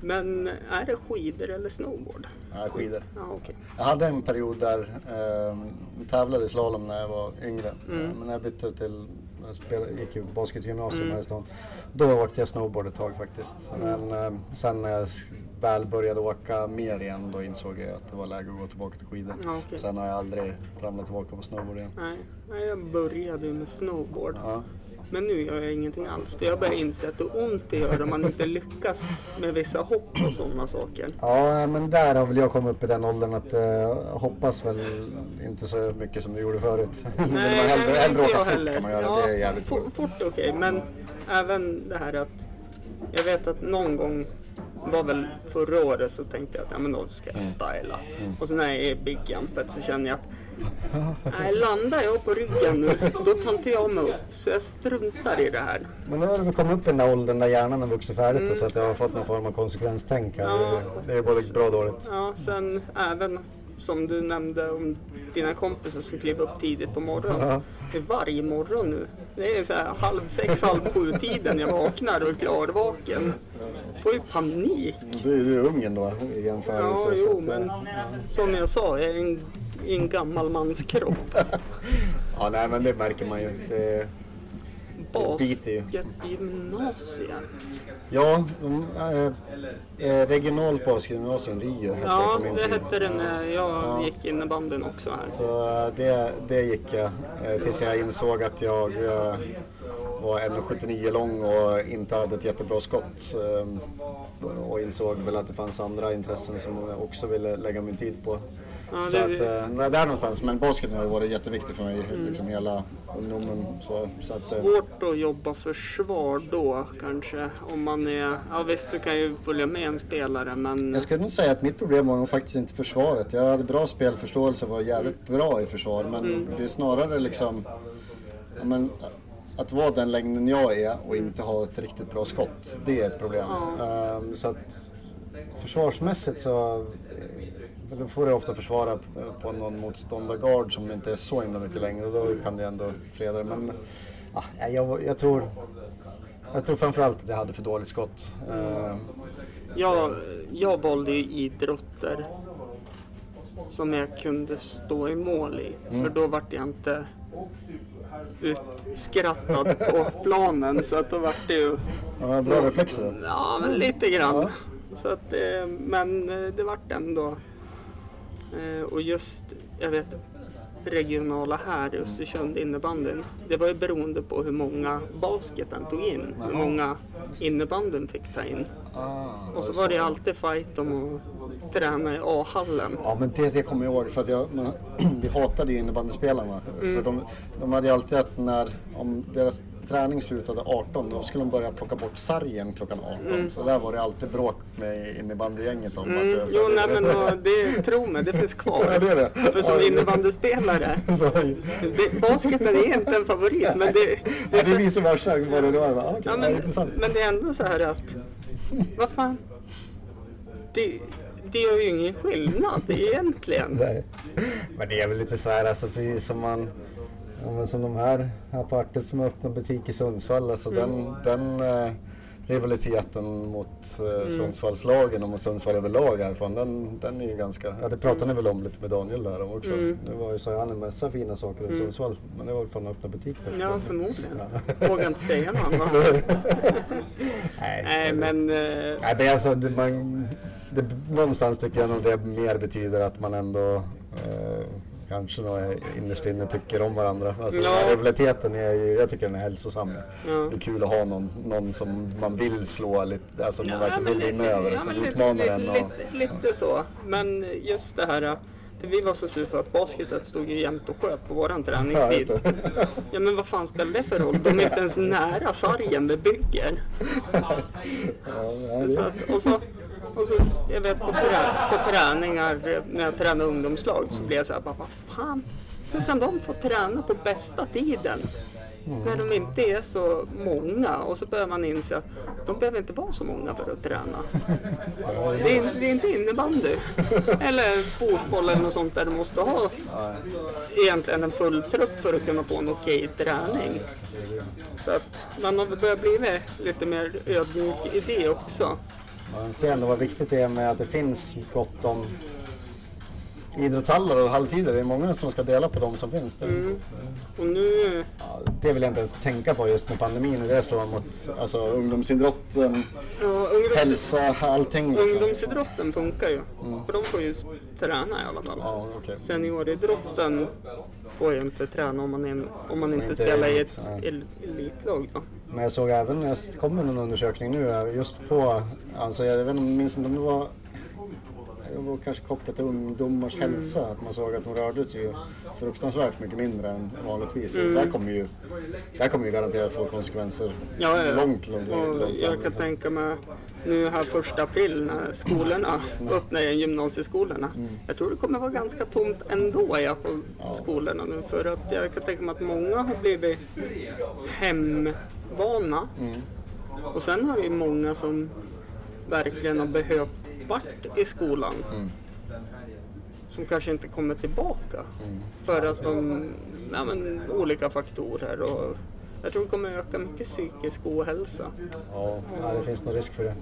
Men är det skidor eller snowboard? Ja, skidor. Ja, okej. Jag hade en period där eh, jag tävlade i slalom när jag var yngre. Mm. Men när jag bytte till, jag spelade, gick i basketgymnasium här i stan. Då åkte jag snowboard ett tag faktiskt. Men eh, sen när jag väl började åka mer igen då insåg jag att det var läge att gå tillbaka till skidor. Ja, okej. Sen har jag aldrig ramlat tillbaka på snowboard igen. Nej, jag började ju med snowboard. Ja. Men nu gör jag ingenting alls. För jag börjar inse att det är ont det gör om man inte lyckas med vissa hopp och sådana saker. Ja, men där har väl jag kommit upp i den åldern att uh, hoppas väl inte så mycket som du gjorde förut. Men man hellre, nej, hellre inte åka jag fort heller. kan man göra. Ja, det är jävligt fort, roligt. fort okej, men även det här att jag vet att någon gång var väl förra året så tänkte jag att ja, men då ska Mm. jag styla. Och så när jag är i big jumpet så känner jag att nej, landar jag på ryggen nu då tar inte jag mig upp. Så jag struntar i det här. Men nu har du kommit upp i den där åldern där hjärnan har vuxit färdigt och så att jag har fått någon form av konsekvenstänk. Mm. Ja. Det, är både bra och dåligt. Ja, sen även som du nämnde om dina kompisar som kliver upp tidigt på morgonen. Ja. Det är varje morgon nu. Det är så här halv sex, halv sju tiden jag vaknar och är klarvaken. Får ju panik. Du, du är ungen då i Ja, jämförelse. så jo, men eh, som jag sa, jag är en, i en gammal mans kropp. Ja, nej men det märker man ju. Det. Basketgymnasium. ja, de, äh, äh, regional basketgymnasium, Rio hette Ja, det det hette det när jag gick innebandyn också här. Så äh, det, det gick jag äh, tills jag insåg att jag var 1,79 lång och inte hade ett jättebra skott. och insåg väl att det fanns andra intressen som jag också ville lägga min tid på. Ja, så det- att, nej, där någonstans, men basketen har varit jätteviktig för mig liksom hela ungdomen. Så, så att, äh, Svårt att jobba försvar då kanske. Om man är... Ja visst, du kan ju följa med en spelare men... Jag skulle nog säga att mitt problem var nog faktiskt inte försvaret. Jag hade bra spelförståelse och var jävligt bra i försvar. Men det är snarare liksom... Ja, men, att vara den längden jag är och inte ha ett riktigt bra skott. Det är ett problem. Ehm, så att försvarsmässigt så... eh, Då får du ofta försvara på någon motståndargard som inte är så himla mycket längre. och Då kan det ändå freda det. Men ja, jag, jag tror... Jag tror framförallt att jag hade för dåligt skott. Ehm, Jag, jag valde ju idrotter som jag kunde stå i mål i. För då vart jag inte utskrattad på planen. Så att då vart det ju... ja, bra reflexer. Ja, men lite grann. Så att, eh, men eh, det vart ändå... eh, Och just, jag vet, regionala här i Östersund innebandyn. Det var ju beroende på hur många basketen tog in. Hur många innebandyn fick ta in. Ah, Och så var det alltid fight om att träna i A-hallen. Ja men det, det kommer jag ihåg för att jag, man, vi hatade ju innebandyspelarna. Mm. För de, de hade ju alltid att när om deras träning slutade 18 då skulle de börja plocka bort sargen klockan 18. Så där var det alltid bråk med innebandygänget om Mm, att... jo, nej men och det, tro mig, det finns Ja, kvar. det är det. För som Ja, innebandyspelare, det, basketen är inte en favorit. Men det, det det är vice versa var det då. Ah, okej, ja, ja, men, intressant. men det är ändå så här att, vad fan, det, det gör ju ingen skillnad egentligen. Nej. Men det är väl lite så här, alltså precis som man... Ja, men som de här, här på Artet som öppnar butik i Sundsvall, alltså den, den eh, rivaliteten mot eh, Sundsvallslagen och mot Sundsvall överlag härifrån, den, den är ju ganska... Ja, det pratade ni väl om lite med Daniel där om också. Nu var ju, sa han en massa fina saker om Sundsvall, men det var väl fan att öppna butik där. Ja, förmodligen. Vågar inte säga något annat. Nej, Nej, men... eh, Nej, men alltså, det, man, det, någonstans tycker jag nog det mer betyder att man ändå eh, kanske då innerst inne tycker om varandra. Alltså Ja. den här rivaliteten är ju, jag tycker den är hälsosam. Ja. Det är kul att ha någon, någon som man vill slå lite, alltså man verkligen vill vinna över, ja, som utmanar en. Och, Lite, lite så. Men just det här, vi var så sura för att basketet stod ju jämt och sköt på våran ja, träningstid. det. Ja men vad fan spelar det för roll? De är inte ens nära sargen vi bygger. ja, ja, Så att, och, så, och så, jag vet på, trä, på träningar, när jag tränar ungdomslag så blir jag så här, bara, vad fan, hur kan de få träna på bästa tiden? När de inte är så många och så börjar man inse att de behöver inte vara så många för att träna. Det är, det är inte innebandy eller fotboll eller något sånt där du måste ha egentligen en full trupp för att kunna få en okej träning. Så att man har väl börjat bli lite mer ödmjuk i det också man ser ändå vad viktigt det är med att det finns gott om idrottshallar och halvtider. Det är många som ska dela på de som finns. Det, Mm. Och nu, ja, det vill jag inte ens tänka på just med pandemin och det slår mot alltså, ungdomsidrotten, ja, ungdoms, hälsa, allting. Liksom. ungdomsidrotten funkar ju. För de får ju träna i alla fall. Ja, okej. Senioridrotten får ju inte träna om man, är, om man inte, Inte spelar i ett elitlag. Då. Men jag såg även, jag kom med någon undersökning nu just på, alltså jag vet inte, minns inte om det var var kanske kopplat till ungdomars Mm. hälsa, att man såg att de rörde sig ju fruktansvärt mycket mindre än vanligtvis. Mm. Det här kommer ju, det här kommer ju garanterat få konsekvenser Ja, ja, ja. långt, långt, långt, Och långt jag fram. kan tänka mig nu här första april när skolorna öppnar igen, gymnasieskolorna. Jag tror det kommer vara ganska tomt ändå ja, på skolorna nu för att jag kan tänka mig att många har blivit hemvana. Och sen har vi många som verkligen har behövt vart i skolan. Som kanske inte kommer tillbaka. För att de, ja, men, olika faktorer. Och jag tror det kommer öka mycket psykisk ohälsa. Ja, ja, det finns nog risk för det.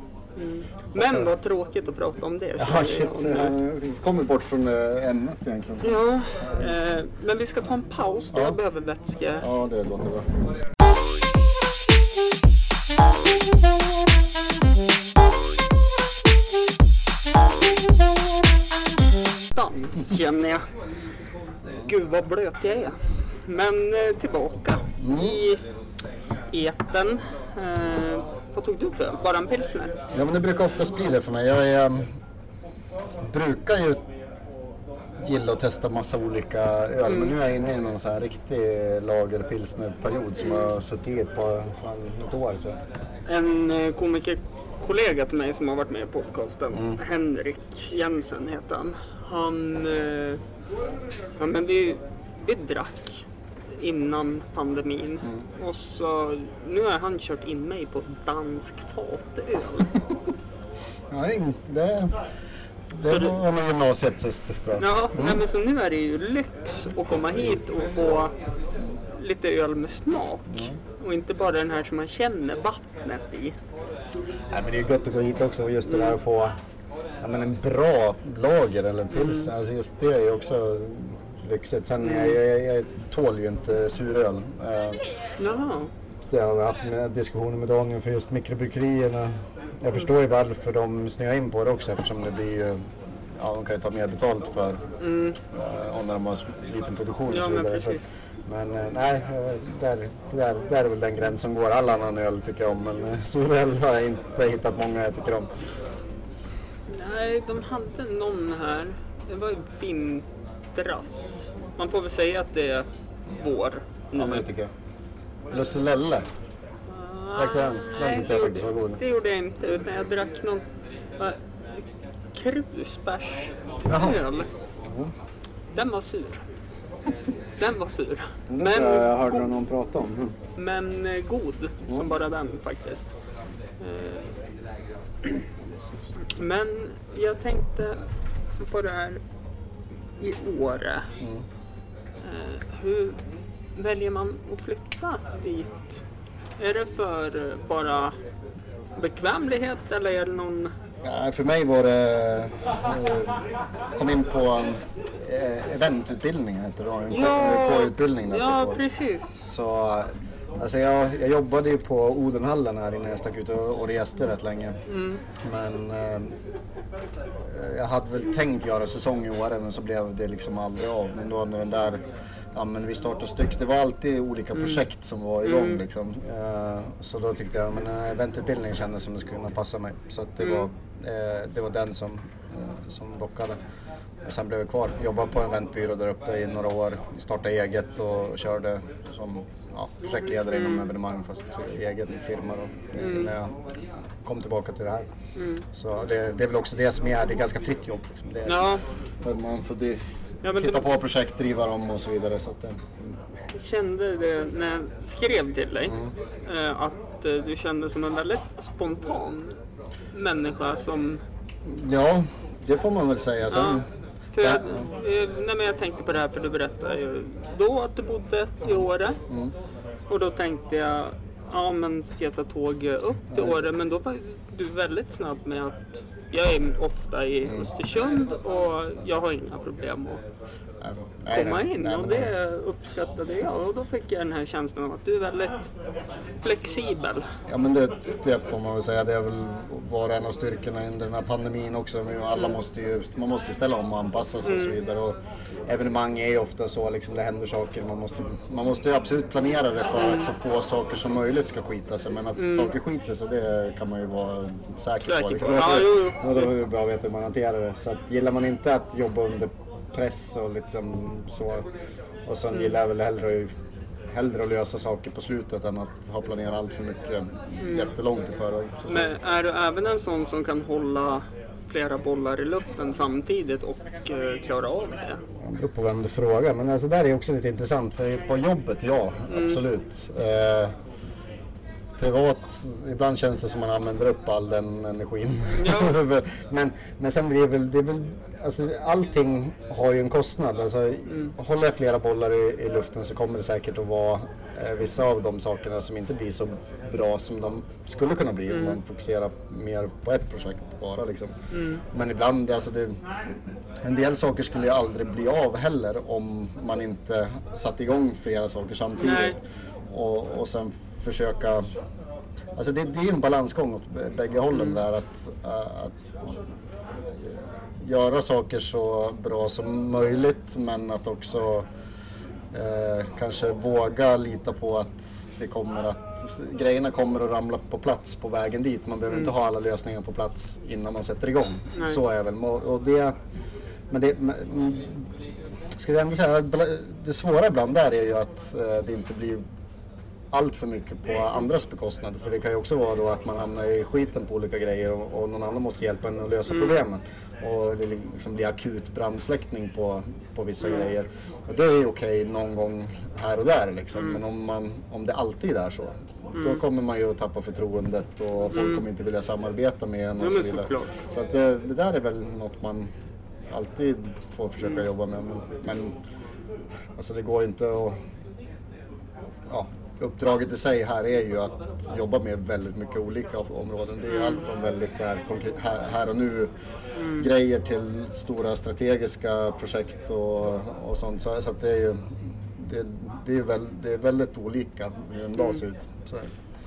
Men vad tråkigt att prata om det. Ja, shit. nu. Vi kommer bort från eh, ämnet egentligen. Ja, eh, men vi ska ta en paus för Ja. jag behöver vätska. Ja, det låter bra. Känner jag. Gud vad blöt jag är. Men eh, tillbaka i eten. Eh, vad tog du för? Bara en pilsner? Ja, men det brukar oftast bli det för mig. Jag är, um, brukar ju gilla att testa massa olika öl, men nu är jag inne i någon sån här riktig lagerpilsnerperiod som har suttit i ett par, fan, ett år tror jag. En eh, komikerkollega till mig som har varit med i podcasten, Henrik Jensen heter han. Han, eh, ja, men vi, vi drack innan pandemin och så nu har han kört in mig på dansk fatöl. Nej, det, Så det du- var nog gymnasiet sist tror jag. Ja, nej, men så nu är det ju lyx att komma hit och få lite öl med smak. Och inte bara den här som man känner vattnet i. Nej, men det är gött att gå hit också och just det där att få ja, men en bra lager eller en pils. Alltså just det är också lyxigt. Sen jag, jag, jag tål ju inte suröl. Eh, Jaha. så det har vi haft med diskussioner med Daniel för just mikrobryggerierna. Jag förstår ju varför de snöar in på det också eftersom det blir ju Ja, de kan ju ta mer betalt för eh, om de har liten produktion och Ja, så men vidare. Så, precis. men eh, nej, eh, där, där, där är väl den gräns som går. All annan öl tycker jag om men eh, suröl har jag inte hittat många jag tycker om. Nej, de hade någon här. Det var ju vintras. Man får väl säga att det är vår nu. Ja, men det tycker jag. Lusselelle. Drack du den? Den tyckte jag det faktiskt var god. Det gjorde jag inte, utan jag drack någon krusbärsöl. Den var sur. Den var sur. Men, go- någon prata om. men eh, god, som bara den faktiskt. Men jag tänkte på det här i Åre. Eh, Hur väljer man att flytta dit? Är det för bara bekvämlighet eller är det någon... Ja, för mig var det... Eh, kom in på eh, eventutbildningen heter det då. En Ja, K-utbildning ja precis. Så Alltså jag, jag jobbade ju på Odenhallen här innan jag stack ut och, och reste rätt länge. Mm. Men eh, jag hade väl tänkt göra säsong i Åre men så blev det liksom aldrig av. Men då när den där, ja men vi startade styck, det var alltid olika projekt som var igång Mm. liksom. Eh, så då tyckte jag, men eh, eventutbildning kändes som det skulle kunna passa mig. Så det, Mm. var, eh, det var den som, eh, som lockade. Och sen blev jag kvar, jobbade på en eventbyrå där uppe i några år, startade eget och körde som ja, projektledare Mm. inom evenemang fast egen firma då, när jag kom tillbaka till det här. Mm. Så det, det är väl också det som är, det är ganska fritt jobb. Liksom. Det är, Ja, Man får di- Ja, hitta på projekt, driva dem och så vidare. Så att det, jag kände det när jag skrev till dig. Mm. eh, Att eh, du kändes som en väldigt spontan människa som... ja, det får man väl säga. Sen, Ja, för Ja. jag, eh, nej, men jag tänkte på det här för du berättade ju då att du bodde i Åre. Mm. Och då tänkte jag, ja men ska jag ta tåg upp till Ja, Åre? Men då var du väldigt snabb med att jag är ofta i Mm. Östersund och jag har inga problem att komma in och det uppskattade jag och då fick jag den här känslan av att du är väldigt flexibel. Ja men det, det får man väl säga, det är väl var en av styrkorna under den här pandemin också. Alla måste ju, man måste ju ställa om och anpassa sig och så vidare. Och evenemang är ju ofta så, liksom, det händer saker. Man måste, man måste ju absolut planera det för att så få saker som möjligt ska skita sig. Men att saker skiter sig, det kan man ju vara säker, Säker på. på. Liksom. Ja, jo, jo. Då är det bra att veta hur man hanterar det. Så att, gillar man inte att jobba under press och liksom så. Och sen gillar jag väl hellre hellre att lösa saker på slutet än att ha planerat allt för mycket jättelångt i förväg. Men är du även en sån som kan hålla flera bollar i luften samtidigt och eh, klara av det? Det beror på vem du frågar. Men alltså, där är också lite intressant. För på jobbet, ja, absolut. Eh, privat, ibland känns det som man använder upp all den energin. Ja. men, men sen blir det väl, det väl alltså, allting har ju en kostnad. Alltså, Håller jag flera bollar i, i luften så kommer det säkert att vara eh, vissa av de sakerna som inte blir så bra som de skulle kunna bli om man fokuserar mer på ett projekt bara. Liksom. Men ibland, alltså det, en del saker skulle ju aldrig bli av heller om man inte satte igång flera saker samtidigt. Nej. Och, och sen försöka... Alltså det, det är en balansgång åt bägge hållen där att, att göra saker så bra som möjligt men att också eh, kanske våga lita på att det kommer att grejerna kommer att ramla på plats på vägen dit. Man behöver inte ha alla lösningar på plats innan man sätter igång. Nej. Så är väl och det, men det, men, mm, ska jag ändå säga, det svåra ibland där är ju att eh, det inte blir allt för mycket på andras bekostnad. För det kan ju också vara då att man hamnar i skiten på olika grejer och, och någon annan måste hjälpa en att lösa problemen. Och det liksom blir akut brandsläckning på, på vissa grejer. Och det är okej någon gång här och där liksom. Men om, man, om det alltid är så. Då kommer man ju att tappa förtroendet och folk kommer inte vilja samarbeta med en och Ja, så vidare. såklart. Så att det, det där är väl något man alltid får försöka jobba med. Men, men alltså det går inte att ja, uppdraget i sig här är ju att jobba med väldigt mycket olika områden. Det är allt från väldigt så här, här, och nu grejer till stora strategiska projekt och, och sånt. Så, så det är ju det, det är, väl, det är väldigt olika hur en dag ser ut. Så.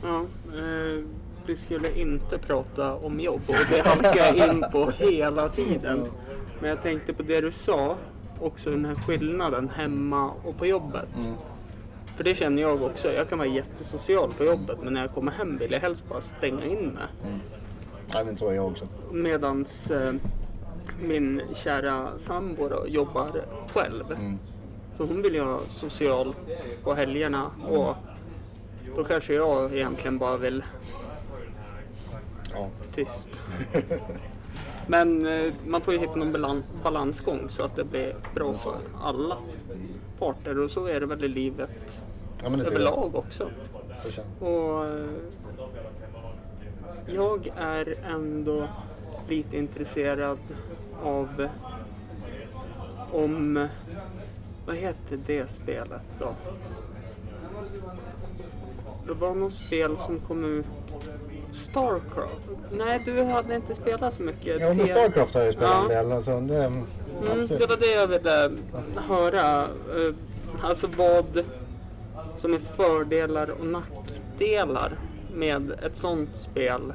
Ja, eh, vi skulle inte prata om jobb och det halkar jag in på hela tiden. Men jag tänkte på det du sa, också den här skillnaden hemma och på jobbet. För det känner jag också. Jag kan vara jättesocial på jobbet men när jag kommer hem vill jag helst bara stänga in mig. Nej, men så är jag också. Medans eh, min kära sambo då, jobbar själv. Så hon vill ju ha socialt på helgerna och då kanske jag egentligen bara vill Ja. tyst. Men eh, man får ju hitta någon balan- balansgång så att det blir bra för alla parter och så är det väl i livet Ja, överlag också. Och eh, jag är ändå lite intresserad av om, vad heter det spelet då? Det var något spel som kom ut, Starcraft? Nej, du hade inte spelat så mycket. Ja, men Starcraft har jag spelat Ja. en del. Alltså, det, Mm, det var det jag ville höra. Eh, Alltså vad som är fördelar och nackdelar med ett sånt spel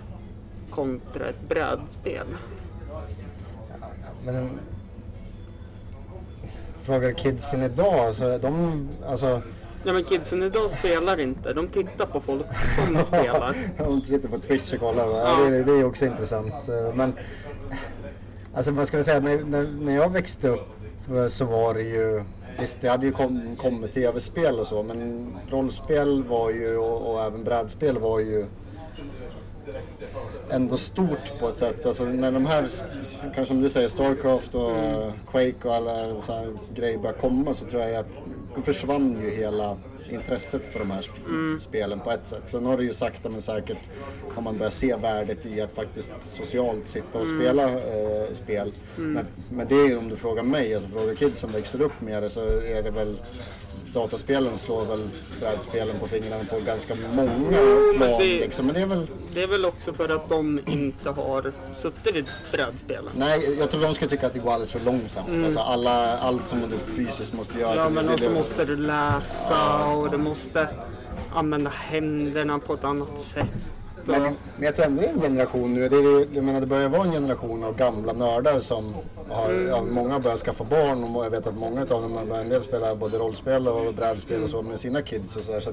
kontra ett brädspel? Men frågar kidsen idag så de, alltså Ja men kidsen idag spelar inte, de tittar på folk som spelar. de sitter på Twitch och kollar. Ja. Ja. Det, det är också intressant. Men alltså vad ska vi säga, när, när, när jag växte upp så var det ju Visst, det hade ju kom, kommit tv-spel och så, men rollspel var ju och, och även brädspel var ju ändå stort på ett sätt. Alltså när de här, kanske som du säger, Starcraft och mm. Quake och alla så här grejer började komma så tror jag att då försvann ju hela intresset för de här mm. spelen på ett sätt. Sen har det ju sakta men säkert har man börjat se värdet i att faktiskt socialt sitta och mm. spela eh, spel. Mm. Men, men, det är ju om du frågar mig, alltså frågar kids som växer upp med det så är det väl dataspelen slår väl brädspelen på fingrarna på ganska många plan. Men det, liksom. men det, är väl... det är väl också för att de inte har suttit i brädspelen. Nej, jag tror de skulle tycka att det går alldeles för långsamt. Mm. Alltså alla, allt som du fysiskt måste göra. Ja, men också måste du läsa och du måste använda händerna på ett annat sätt. Men, men jag tror ändå det är en generation nu. Det, är, jag menar, det börjar vara en generation av gamla nördar som har, mm. ja, många börjar skaffa barn och jag vet att många av dem, en del spelar både rollspel och brädspel och så med sina kids och så, där, så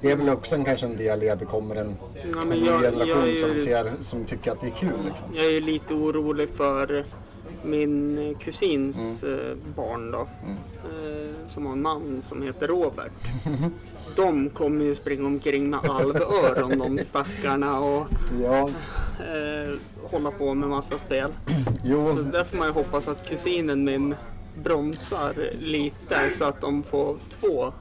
det är väl också en, kanske en del i att det kommer en, ja, en ny jag, generation jag ju, som, ser, som tycker att det är kul. Liksom. Jag är lite orolig för min kusins mm. Eh, barn då. Mm. Eh, som har en man som heter Robert. de kommer ju springa omkring med alvöron de stackarna och ja. eh, hålla på med massa spel. Jo. Så där får man ju hoppas att kusinen min bromsar lite så att de får två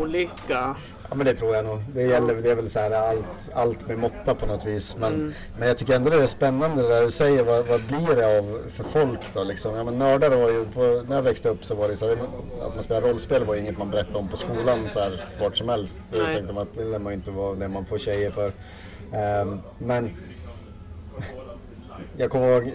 olika. Ja men det tror jag nog. Det, gäller, det är väl så här allt, allt med måtta på något vis. Men, mm. men jag tycker ändå det är spännande det där du säger. Vad, vad blir det av för folk då liksom? Ja men nördar var ju, på, när jag växte upp så var det så här, att man spelar rollspel var inget man berättade om på skolan så här vart som helst. Nej. Jag tänkte att det lär man inte vara det man får tjejer för. Um, men jag kommer ihåg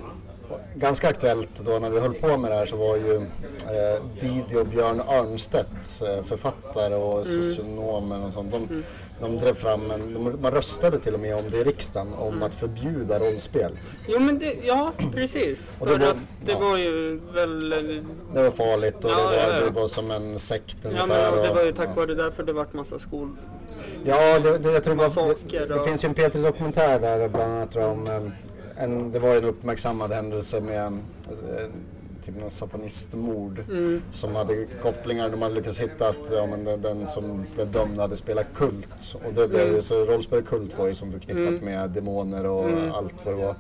ganska aktuellt då när vi höll på med det här så var ju eh, Didi och Björn Arnstedt, eh, författare och mm. socionomer och sånt. De, mm. de drev fram en, de, man röstade till och med om det i riksdagen, om mm. att förbjuda rollspel. Jo men det, ja precis. Och För var, att det ja. var ju väl... Det var farligt och ja, det, var, ja, det var som en sekt ungefär. Ja men det var ju tack vare därför det vart massa skol... Ja, det, det, jag tror det, det, det finns ju en P3-dokumentär där bland annat om eh, en, det var en uppmärksammad händelse med eh, typ någon satanistmord mm. som hade kopplingar. De hade lyckats hitta att ja, men den, som blev dömd hade spelat kult. Och det blev, mm. Så rollspel kult var ju som förknippat mm. med demoner och mm. allt vad det var.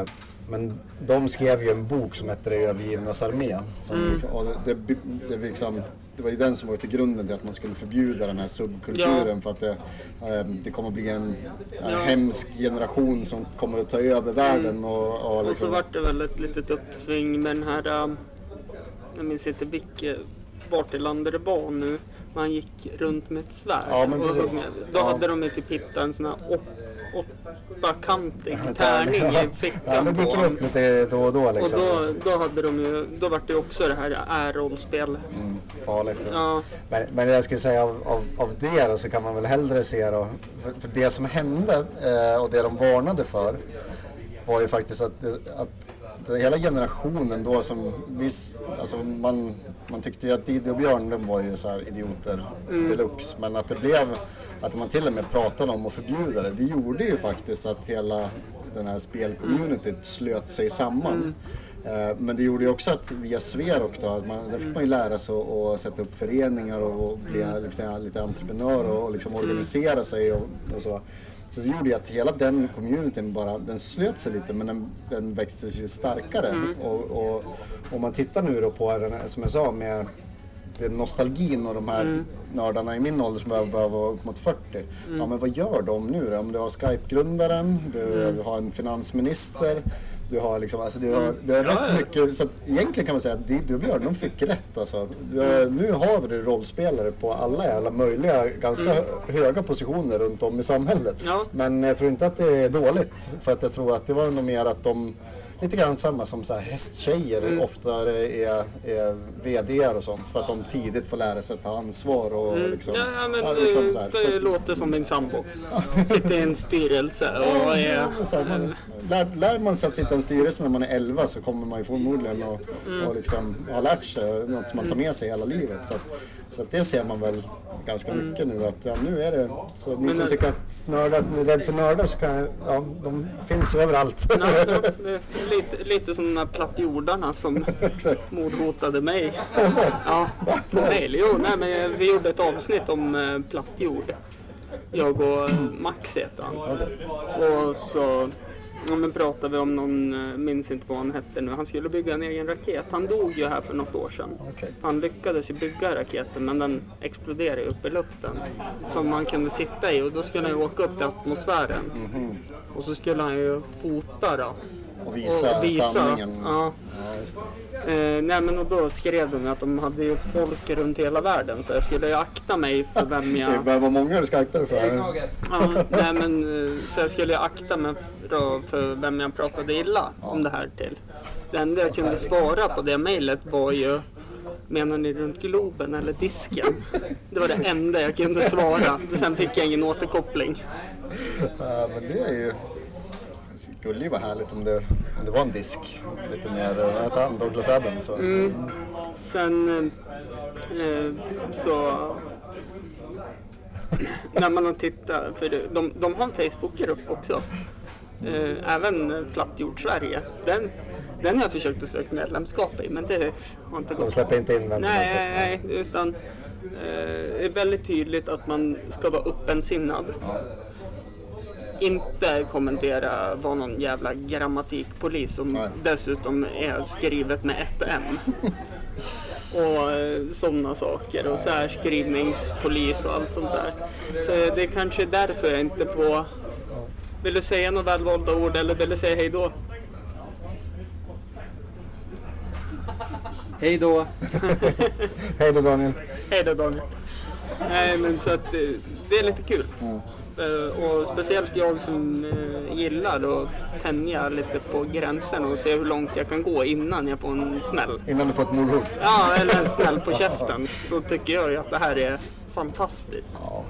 Eh, men de skrev ju en bok som hette Det övergivnas armé. Som, mm. och det, det, det liksom, det var ju den som var till grunden till att man skulle förbjuda den här subkulturen ja. för att det, äh, det kommer bli en ja. hemsk generation som kommer att ta över världen. Mm. Och, och, liksom... och så vart det väl ett litet uppsving med den här, äh, jag minns inte vilket, vart i landet det var nu, man gick runt med ett svärd. Ja, men precis. Då ja. hade de ju typ hittat en sån här åttakantig tärning i fickan ja, det dyker upp lite då och då liksom. Och då, då hade de ju, då var det också det här är-rollspel. Mm, farligt. Ja. Men, men jag skulle säga av, av, av det då, så kan man väl hellre se då, för, för det som hände eh, och det de varnade för var ju faktiskt att, att den hela generationen då som viss, alltså man, man tyckte ju att Diddy och Björn de var ju så här idioter mm. deluxe men att det blev att man till och med pratade om att förbjuda det, det gjorde ju faktiskt att hela den här spelcommunityt mm. slöt sig samman. Mm. Eh, men det gjorde ju också att via Sverok då, man, där fick man ju lära sig att sätta upp föreningar och bli mm. liksom, lite entreprenör och, och liksom mm. organisera sig och, och, så. Så det gjorde ju att hela den communityn bara, den slöt sig lite men den, den växte sig starkare. Mm. Och, och om man tittar nu då på den som jag sa med det nostalgin och de här mm. nördarna i min ålder som börjar vara upp mot 40. Mm. Ja men vad gör de nu då? Om du har Skype-grundaren, du mm. har en finansminister, Du har liksom, alltså du har, Mm. du har Ja, rätt ja. mycket. Så att egentligen kan man säga att Diddy och Björn, de fick rätt alltså. Du, nu har du rollspelare på alla jävla möjliga, ganska höga positioner runt om i samhället. Mm. Ja. Men jag tror inte att det är dåligt. För att jag tror att det var nog mer att de, lite grann samma som så här hästtjejer Mm. ofta är, är VDR och sånt. För att de tidigt får lära sig att ta ansvar och liksom. Mm. Ja, ja, men ja, det, liksom så det Så- låter som min sambo. Sitter i en styrelse och är... Ja, men lär, lär man sig att sitta i en styrelse när man är 11 så kommer man ju förmodligen att Mm. och liksom, ha lärt sig något som man tar med sig hela livet. Så, att, så att det ser man väl ganska Mm. mycket nu att ja, nu är det så ni som när- tycker att nördar, ni är rädd för nördar så kan jag, ja, de finns ju överallt. Det är lite, lite som de här plattjordarna som mordhotade mig. Alltså, Ja, mail. Jo, nej, men vi gjorde ett avsnitt om eh, plattjord. Jag och Max heter han. Och så ja, men pratade vi om någon, eh, minns inte vad han hette nu, han skulle bygga en egen raket. Han dog ju här för något år sedan. Okej. Han lyckades ju bygga raketen men den exploderade upp i luften. Som man kunde sitta i och då skulle han ju åka upp i atmosfären. Och så skulle han ju fota då. och visa, och visa. sanningen. Ja. Ja. Eh, nej men och då skrev de att de hade ju folk runt hela världen så jag skulle ju akta mig för vem Det jag... börjar vara många du ska akta dig för. Ja, nej men eh, så jag skulle ju akta mig då för vem jag pratade illa om det här till. Det enda jag kunde svara på det mejlet var ju Menar ni runt Globen eller disken? Det var det enda jag kunde svara. Sen fick jag ingen återkoppling. Ja, men det är ju... Skulle ju vara härligt om det, om det var en disk. Lite mer, vad heter han, Douglas Adams? Så. Mm. Sen eh, eh, så när man har tittat, för det- de, de har en Facebookgrupp också. Eh, även Plattjord Sverige. Den, den har jag försökt att söka medlemskap i men det har inte De gått. släpper inte in vem Nej, utan eh, det är väldigt tydligt att man ska vara öppensinnad. Inte kommentera vad någon jävla grammatikpolis som Nej. dessutom är skrivet med ett M. och eh, sådana saker och särskrivningspolis och allt sånt där. Så det är kanske därför jag inte får... Vill du säga några välvalda ord eller vill du säga hej då? Hej då! Hej då Daniel. Hej då Daniel. Nej men så att det, det är lite kul. Eh, och speciellt jag som eh, gillar att tänja lite på gränsen och se hur långt jag kan gå innan jag får en smäll. Innan du fått mordhot. Ja, eller en smäll på käften. Så tycker jag ju att det här är fantastiskt. Ja,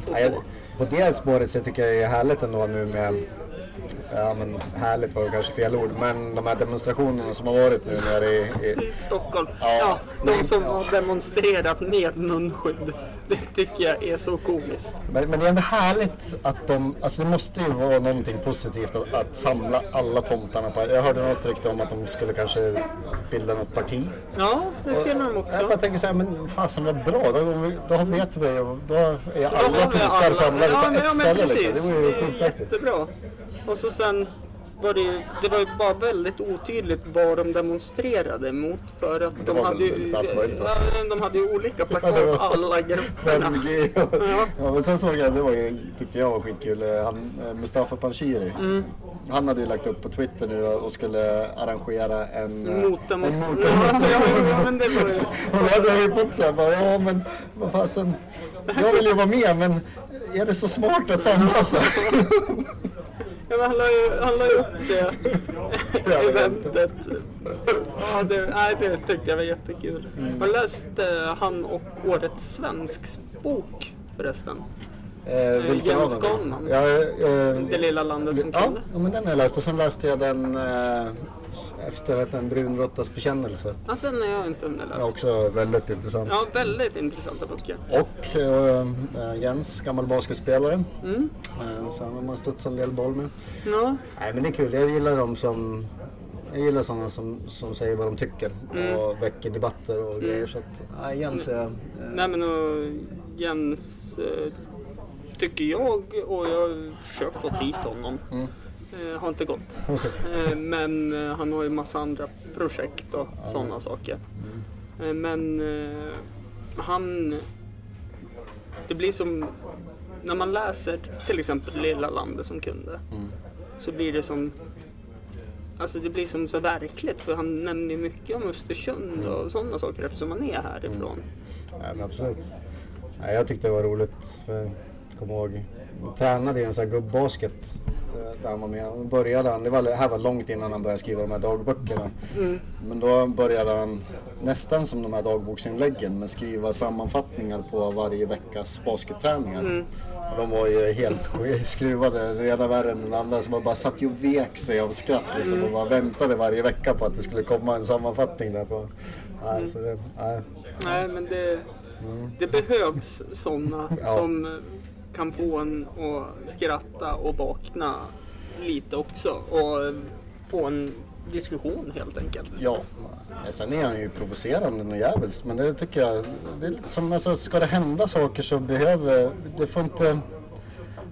på det spåret så tycker jag det är härligt ändå nu med Ja men härligt var kanske fel ord men de här demonstrationerna som har varit nu nere i, i Stockholm. Ja. Ja, de som har demonstrerat med munskydd. Det tycker jag är så komiskt. men, men det är ändå härligt att de, alltså det måste ju vara någonting positivt att, att samla alla tomtarna på, jag hörde något rykte om att de skulle kanske bilda något parti. Ja, det skulle de Jag också. bara tänker så här, men fasen vad bra, då, då vet vi, då är alla tomtar samlade ja, på ett ja, ställe liksom. Det vore ju skitmäktigt. Jättebra. Och så sen var det ju, det var ju bara väldigt otydligt vad de demonstrerade mot för att de hade ju, ja, de hade ju olika plakat, alla grupperna. 5G. Ja. Ja, men sen såg jag, det var ju, tyckte jag var skitkul, eh, han, eh, Mustafa Panshiri. Mm. Han hade ju lagt upp på Twitter nu och skulle arrangera en... eh, Motdemonstration. Och då hade jag ju fått såhär, ja men vad fasen, jag vill ju vara med men är det så smart att samlas? Ja, han la ju, han la ju upp det eventet. Ja, det, nej, det tyckte jag var jättekul. Mm. Har du läst eh, han och Årets svensk bok förresten? Eh, vilken Jens? Skalman. Ja, eh, Det lilla landet som ja, kunde. ja, men den har jag läst och sen läste jag den eh, efter att en brunråttas bekännelse. Ja, den har jag inte Ja, underläst. också väldigt intressant. Ja, väldigt intressanta böcker. Och eh, Jens, gammal basketspelare. Mm. Eh, så han har man studsat en del boll med. Ja, Nej men det är kul, jag gillar dem som jag gillar sådana som, som säger vad de tycker Mm. och väcker debatter och grejer. Så att, nej, Jens är... Eh, nej men och Jens eh, tycker jag och jag har försökt få dit honom. Mm. Eh, har inte gått. Eh, men eh, han har ju massa andra projekt och sådana saker. Mm. Eh, men eh, han... Det blir som... När man läser till exempel Lilla landet som kunde. Mm. Så blir det som... Alltså det blir som så verkligt för han nämner ju mycket om Östersund och sådana saker eftersom han är härifrån. Ja, men absolut. Ja, jag tyckte det var roligt. För, jag kommer ihåg, jag tränade i en sån här gubbasket där han var med. Och började han, det, var, det här var långt innan han började skriva de här dagböckerna. Men då började han nästan som de här dagboksinläggen med skriva sammanfattningar på varje veckas basketträningar. Och de var ju helt sk- skruvade, ena värre än den andra. Så man bara satt ju och vek sig av skratt liksom, och bara väntade varje vecka på att det skulle komma en sammanfattning därifrån. Nej, så det, nej. Nej men det, det behövs sådana Ja. som kan få en att skratta och vakna lite också och få en diskussion helt enkelt. Ja, sen är han ju provocerande och djävulskt. Men det tycker jag, det är lite som, alltså, ska det hända saker så behöver, det får inte,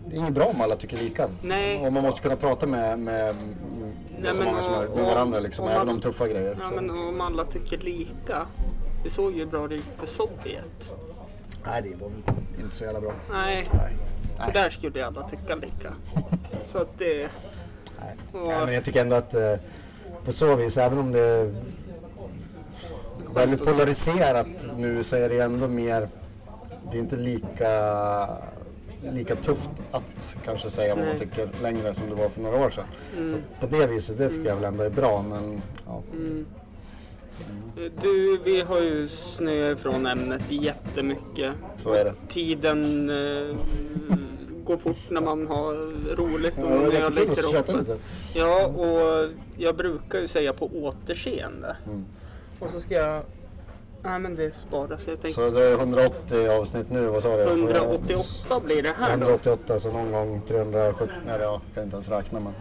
det är inget bra om alla tycker lika. Nej. Och man måste kunna prata med, med, med Nej, så många som möjligt, med varandra liksom, även om tuffa grejer. Ja så. men om alla tycker lika. Vi såg ju hur bra det gick för Sovjet. Nej, det var väl inte så jävla bra. Nej, Nej. Nej. där skulle alla tycka lika. Så att det... Nej. Och- Nej, men jag tycker ändå att eh, på så vis, även om det är väldigt polariserat nu så är det ändå mer, det är inte lika, lika tufft att kanske säga vad man tycker längre som det var för några år sedan. Så på det viset, det tycker jag väl ändå är bra men ja. Du, vi har ju snöat ifrån ämnet jättemycket. Så är det. Tiden eh, går fort när man har roligt och Ja, det när jag lägger upp. lite. Ja, och jag brukar ju säga på återseende. Mm. Och så ska jag... Nej men det sparas. Jag tänkte Så det är 180 avsnitt nu, vad sa du? Så- 188 blir det här då. 188, så någon gång 370, nej jag kan inte ens räkna men.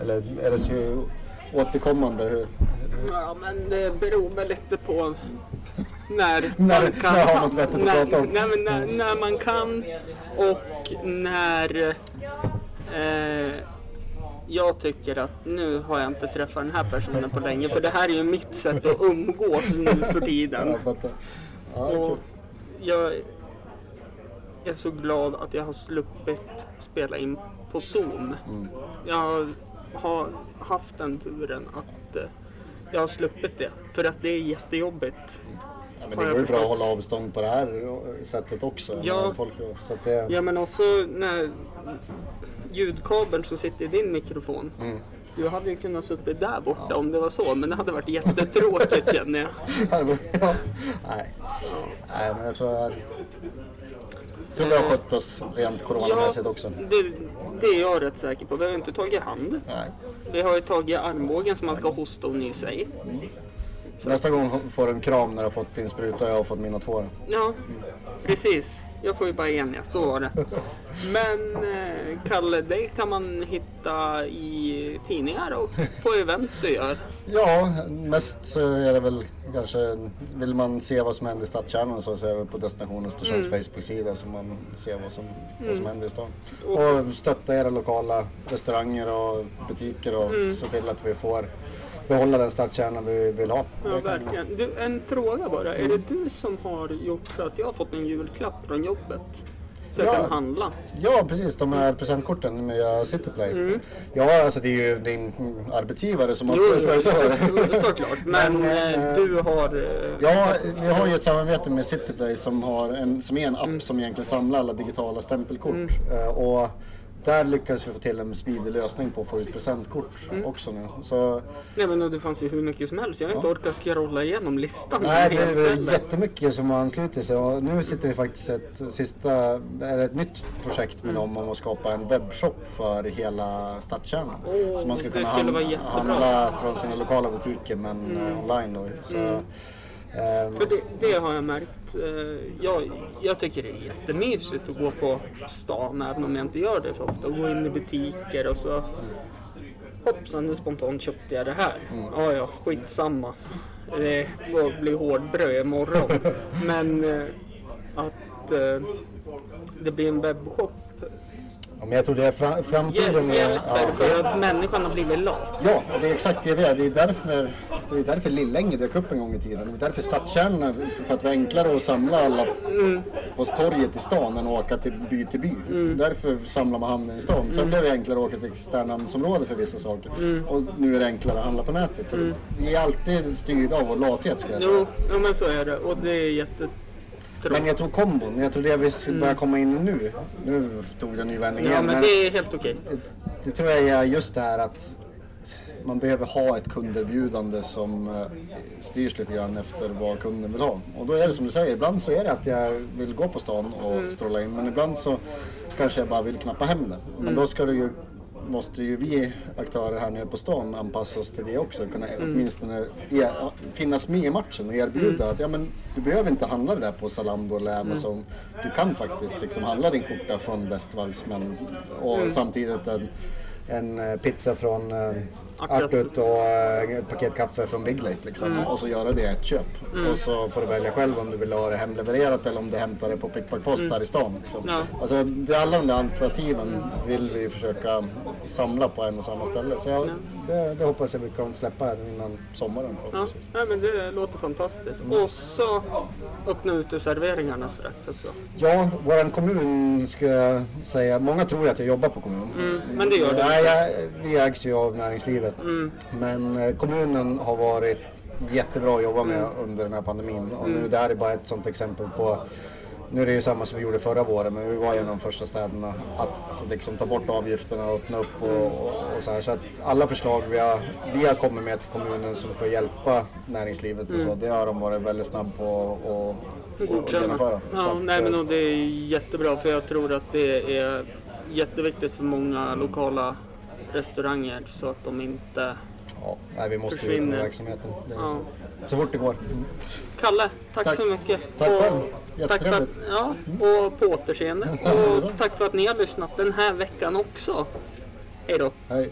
Eller är det så återkommande? Hur? Ja, men det beror väl lite på när När- man kan. när har man något vettigt att när, prata om? Men när, när man kan och när eh, jag tycker att nu har jag inte träffat den här personen på länge. För det här är ju mitt sätt att umgås nu för tiden. Och jag är så glad att jag har sluppit spela in på Zoom. Mm. Jag har haft den turen att eh, jag har sluppit det. För att det är jättejobbigt. Ja, men det går ju bra att hålla avstånd på det här sättet också. Ja. Folk, så det, Ja men också när ljudkabeln som sitter i din mikrofon. Mm. Du hade ju kunnat suttit där borta om det var så. Men det hade varit jättetråkigt känner jag. ja. Nej. Nej, men jag tror jag, tror vi har skött oss rent coronamässigt också. det, det är jag rätt säker på. Vi har inte tagit hand. Nej. Vi har ju tagit armbågen som man ska hosta och nysa i. Så nästa gång får du en kram när du har fått din spruta och jag har fått mina två. Ja, precis. Jag får ju bara en ja, så var det. Men eh, Kalle, dig kan man hitta i tidningar och på event du gör. Ja, mest så är det väl kanske, vill man se vad som händer i stadskärnan så är det på Destination Östersunds Facebook-sida så man ser vad som, vad som händer i stan. Och stötta era lokala restauranger och butiker och se till att vi får behålla den stadskärna vi vill ha. Ja, verkligen. Du, en fråga bara. Är det du som har gjort så att jag har fått en julklapp från jobbet? Så jag Ja. kan handla? Ja, precis. De här presentkorten med Cityplay. Ja, alltså det är ju din arbetsgivare som har Jo, jo, så såklart. Men, Men, eh, eh, du har... eh, Ja, vi har ju ett samarbete med Cityplay som, har en, som är en app Mm. som egentligen samlar alla digitala stämpelkort. Eh, Och där lyckas vi få till en smidig lösning på att få ut presentkort Mm. också nu. Så Nej men det fanns ju hur mycket som helst. Jag har inte orkat scrolla igenom listan. nej, det är heller. jättemycket som har anslutit sig och nu sitter vi faktiskt ett, sista, eller ett nytt projekt Mm. med dem om att skapa en webbshop för hela stadskärnan. Åh, så man ska kunna handla. Mm. handla från sina lokala butiker men eh, online då. Så, ehm, För det, det har jag märkt. Eh, Jag, jag tycker det är jättemysigt att gå på stan även om jag inte gör det så ofta. Gå in i butiker och så hoppsan nu spontant köpte jag det här. Ja ja, skitsamma. Det får bli hårdbröd imorgon. Men eh, att eh, det blir en webbshop ja, men jag tror det är fra, framtiden. är- hjälper för att människan har blivit lat. Ja, det är exakt det det är. Det är därför Det var därför Lillänge dök upp en gång i tiden. Det var därför stadskärnorna, för att det var enklare att samla alla på torget i stan än att åka till by till by. Därför samlar man hamnen i stan. Sen blev det enklare att åka till externhamnsområde för vissa saker. Och nu är det enklare att handla på nätet. Så vi är alltid styrda av vår lathet skulle jag säga. Jo, ja, men så är det. Och det är jättetråkigt. Men jag tror kombon, jag tror det vi börjar komma in nu. Nu tog det en ny vändning Ja, igen. men det är helt okej. det, det tror jag är just det här att man behöver ha ett kunderbjudande som eh, styrs lite grann efter vad kunden vill ha. Och då är det som du säger, ibland så är det att jag vill gå på stan och stråla in men ibland så kanske jag bara vill knappa hem det. Men då ska det ju, måste ju vi aktörer här nere på stan anpassa oss till det också. Kunna åtminstone e- finnas med i matchen och erbjuda att ja, men, du behöver inte handla det där på Zalando eller Amazon. Du kan faktiskt liksom handla din skjorta från Westwalls men, och samtidigt en en eh, pizza från Artut och ett paket kaffe från Big Late liksom. Och så göra det ett köp. Och så får du välja själv om du vill ha det hemlevererat eller om du hämtar det på pickpackpost här i stan. Liksom. Ja. Alltså, det, alla de där alternativen vill vi försöka samla på en och samma ställe. Så jag, det, det hoppas jag vi kan släppa här innan sommaren Ja, nej, men det låter fantastiskt. Och så öppna uteserveringarna strax också. Ja, våran kommun ska jag säga. Många tror att jag jobbar på kommunen. Mm, men det gör du Nej, jag, vi ägs ju av näringslivet. Men eh, kommunen har varit jättebra att jobba med under den här pandemin. Och nu det här är bara ett sånt exempel på nu är det ju samma som vi gjorde förra våren, men vi var ju en av de första städerna att liksom ta bort avgifterna och öppna upp och, och, och så här. Så att alla förslag vi har, vi har kommit med till kommunen som får hjälpa näringslivet och så, det har de varit väldigt snabb på att genomföra. Ja, Så nej, eh, men och det är jättebra för jag tror att det är jätteviktigt för många lokala restauranger så att de inte... Ja, nej, vi måste ju försvinner. med verksamheten. Ja. så. så fort det går. Mm. Kalle, tack, Tack. så mycket. Tack själv. Tack för att, ja, och på återseende. Och tack för att ni har lyssnat den här veckan också. Hej då. Hej.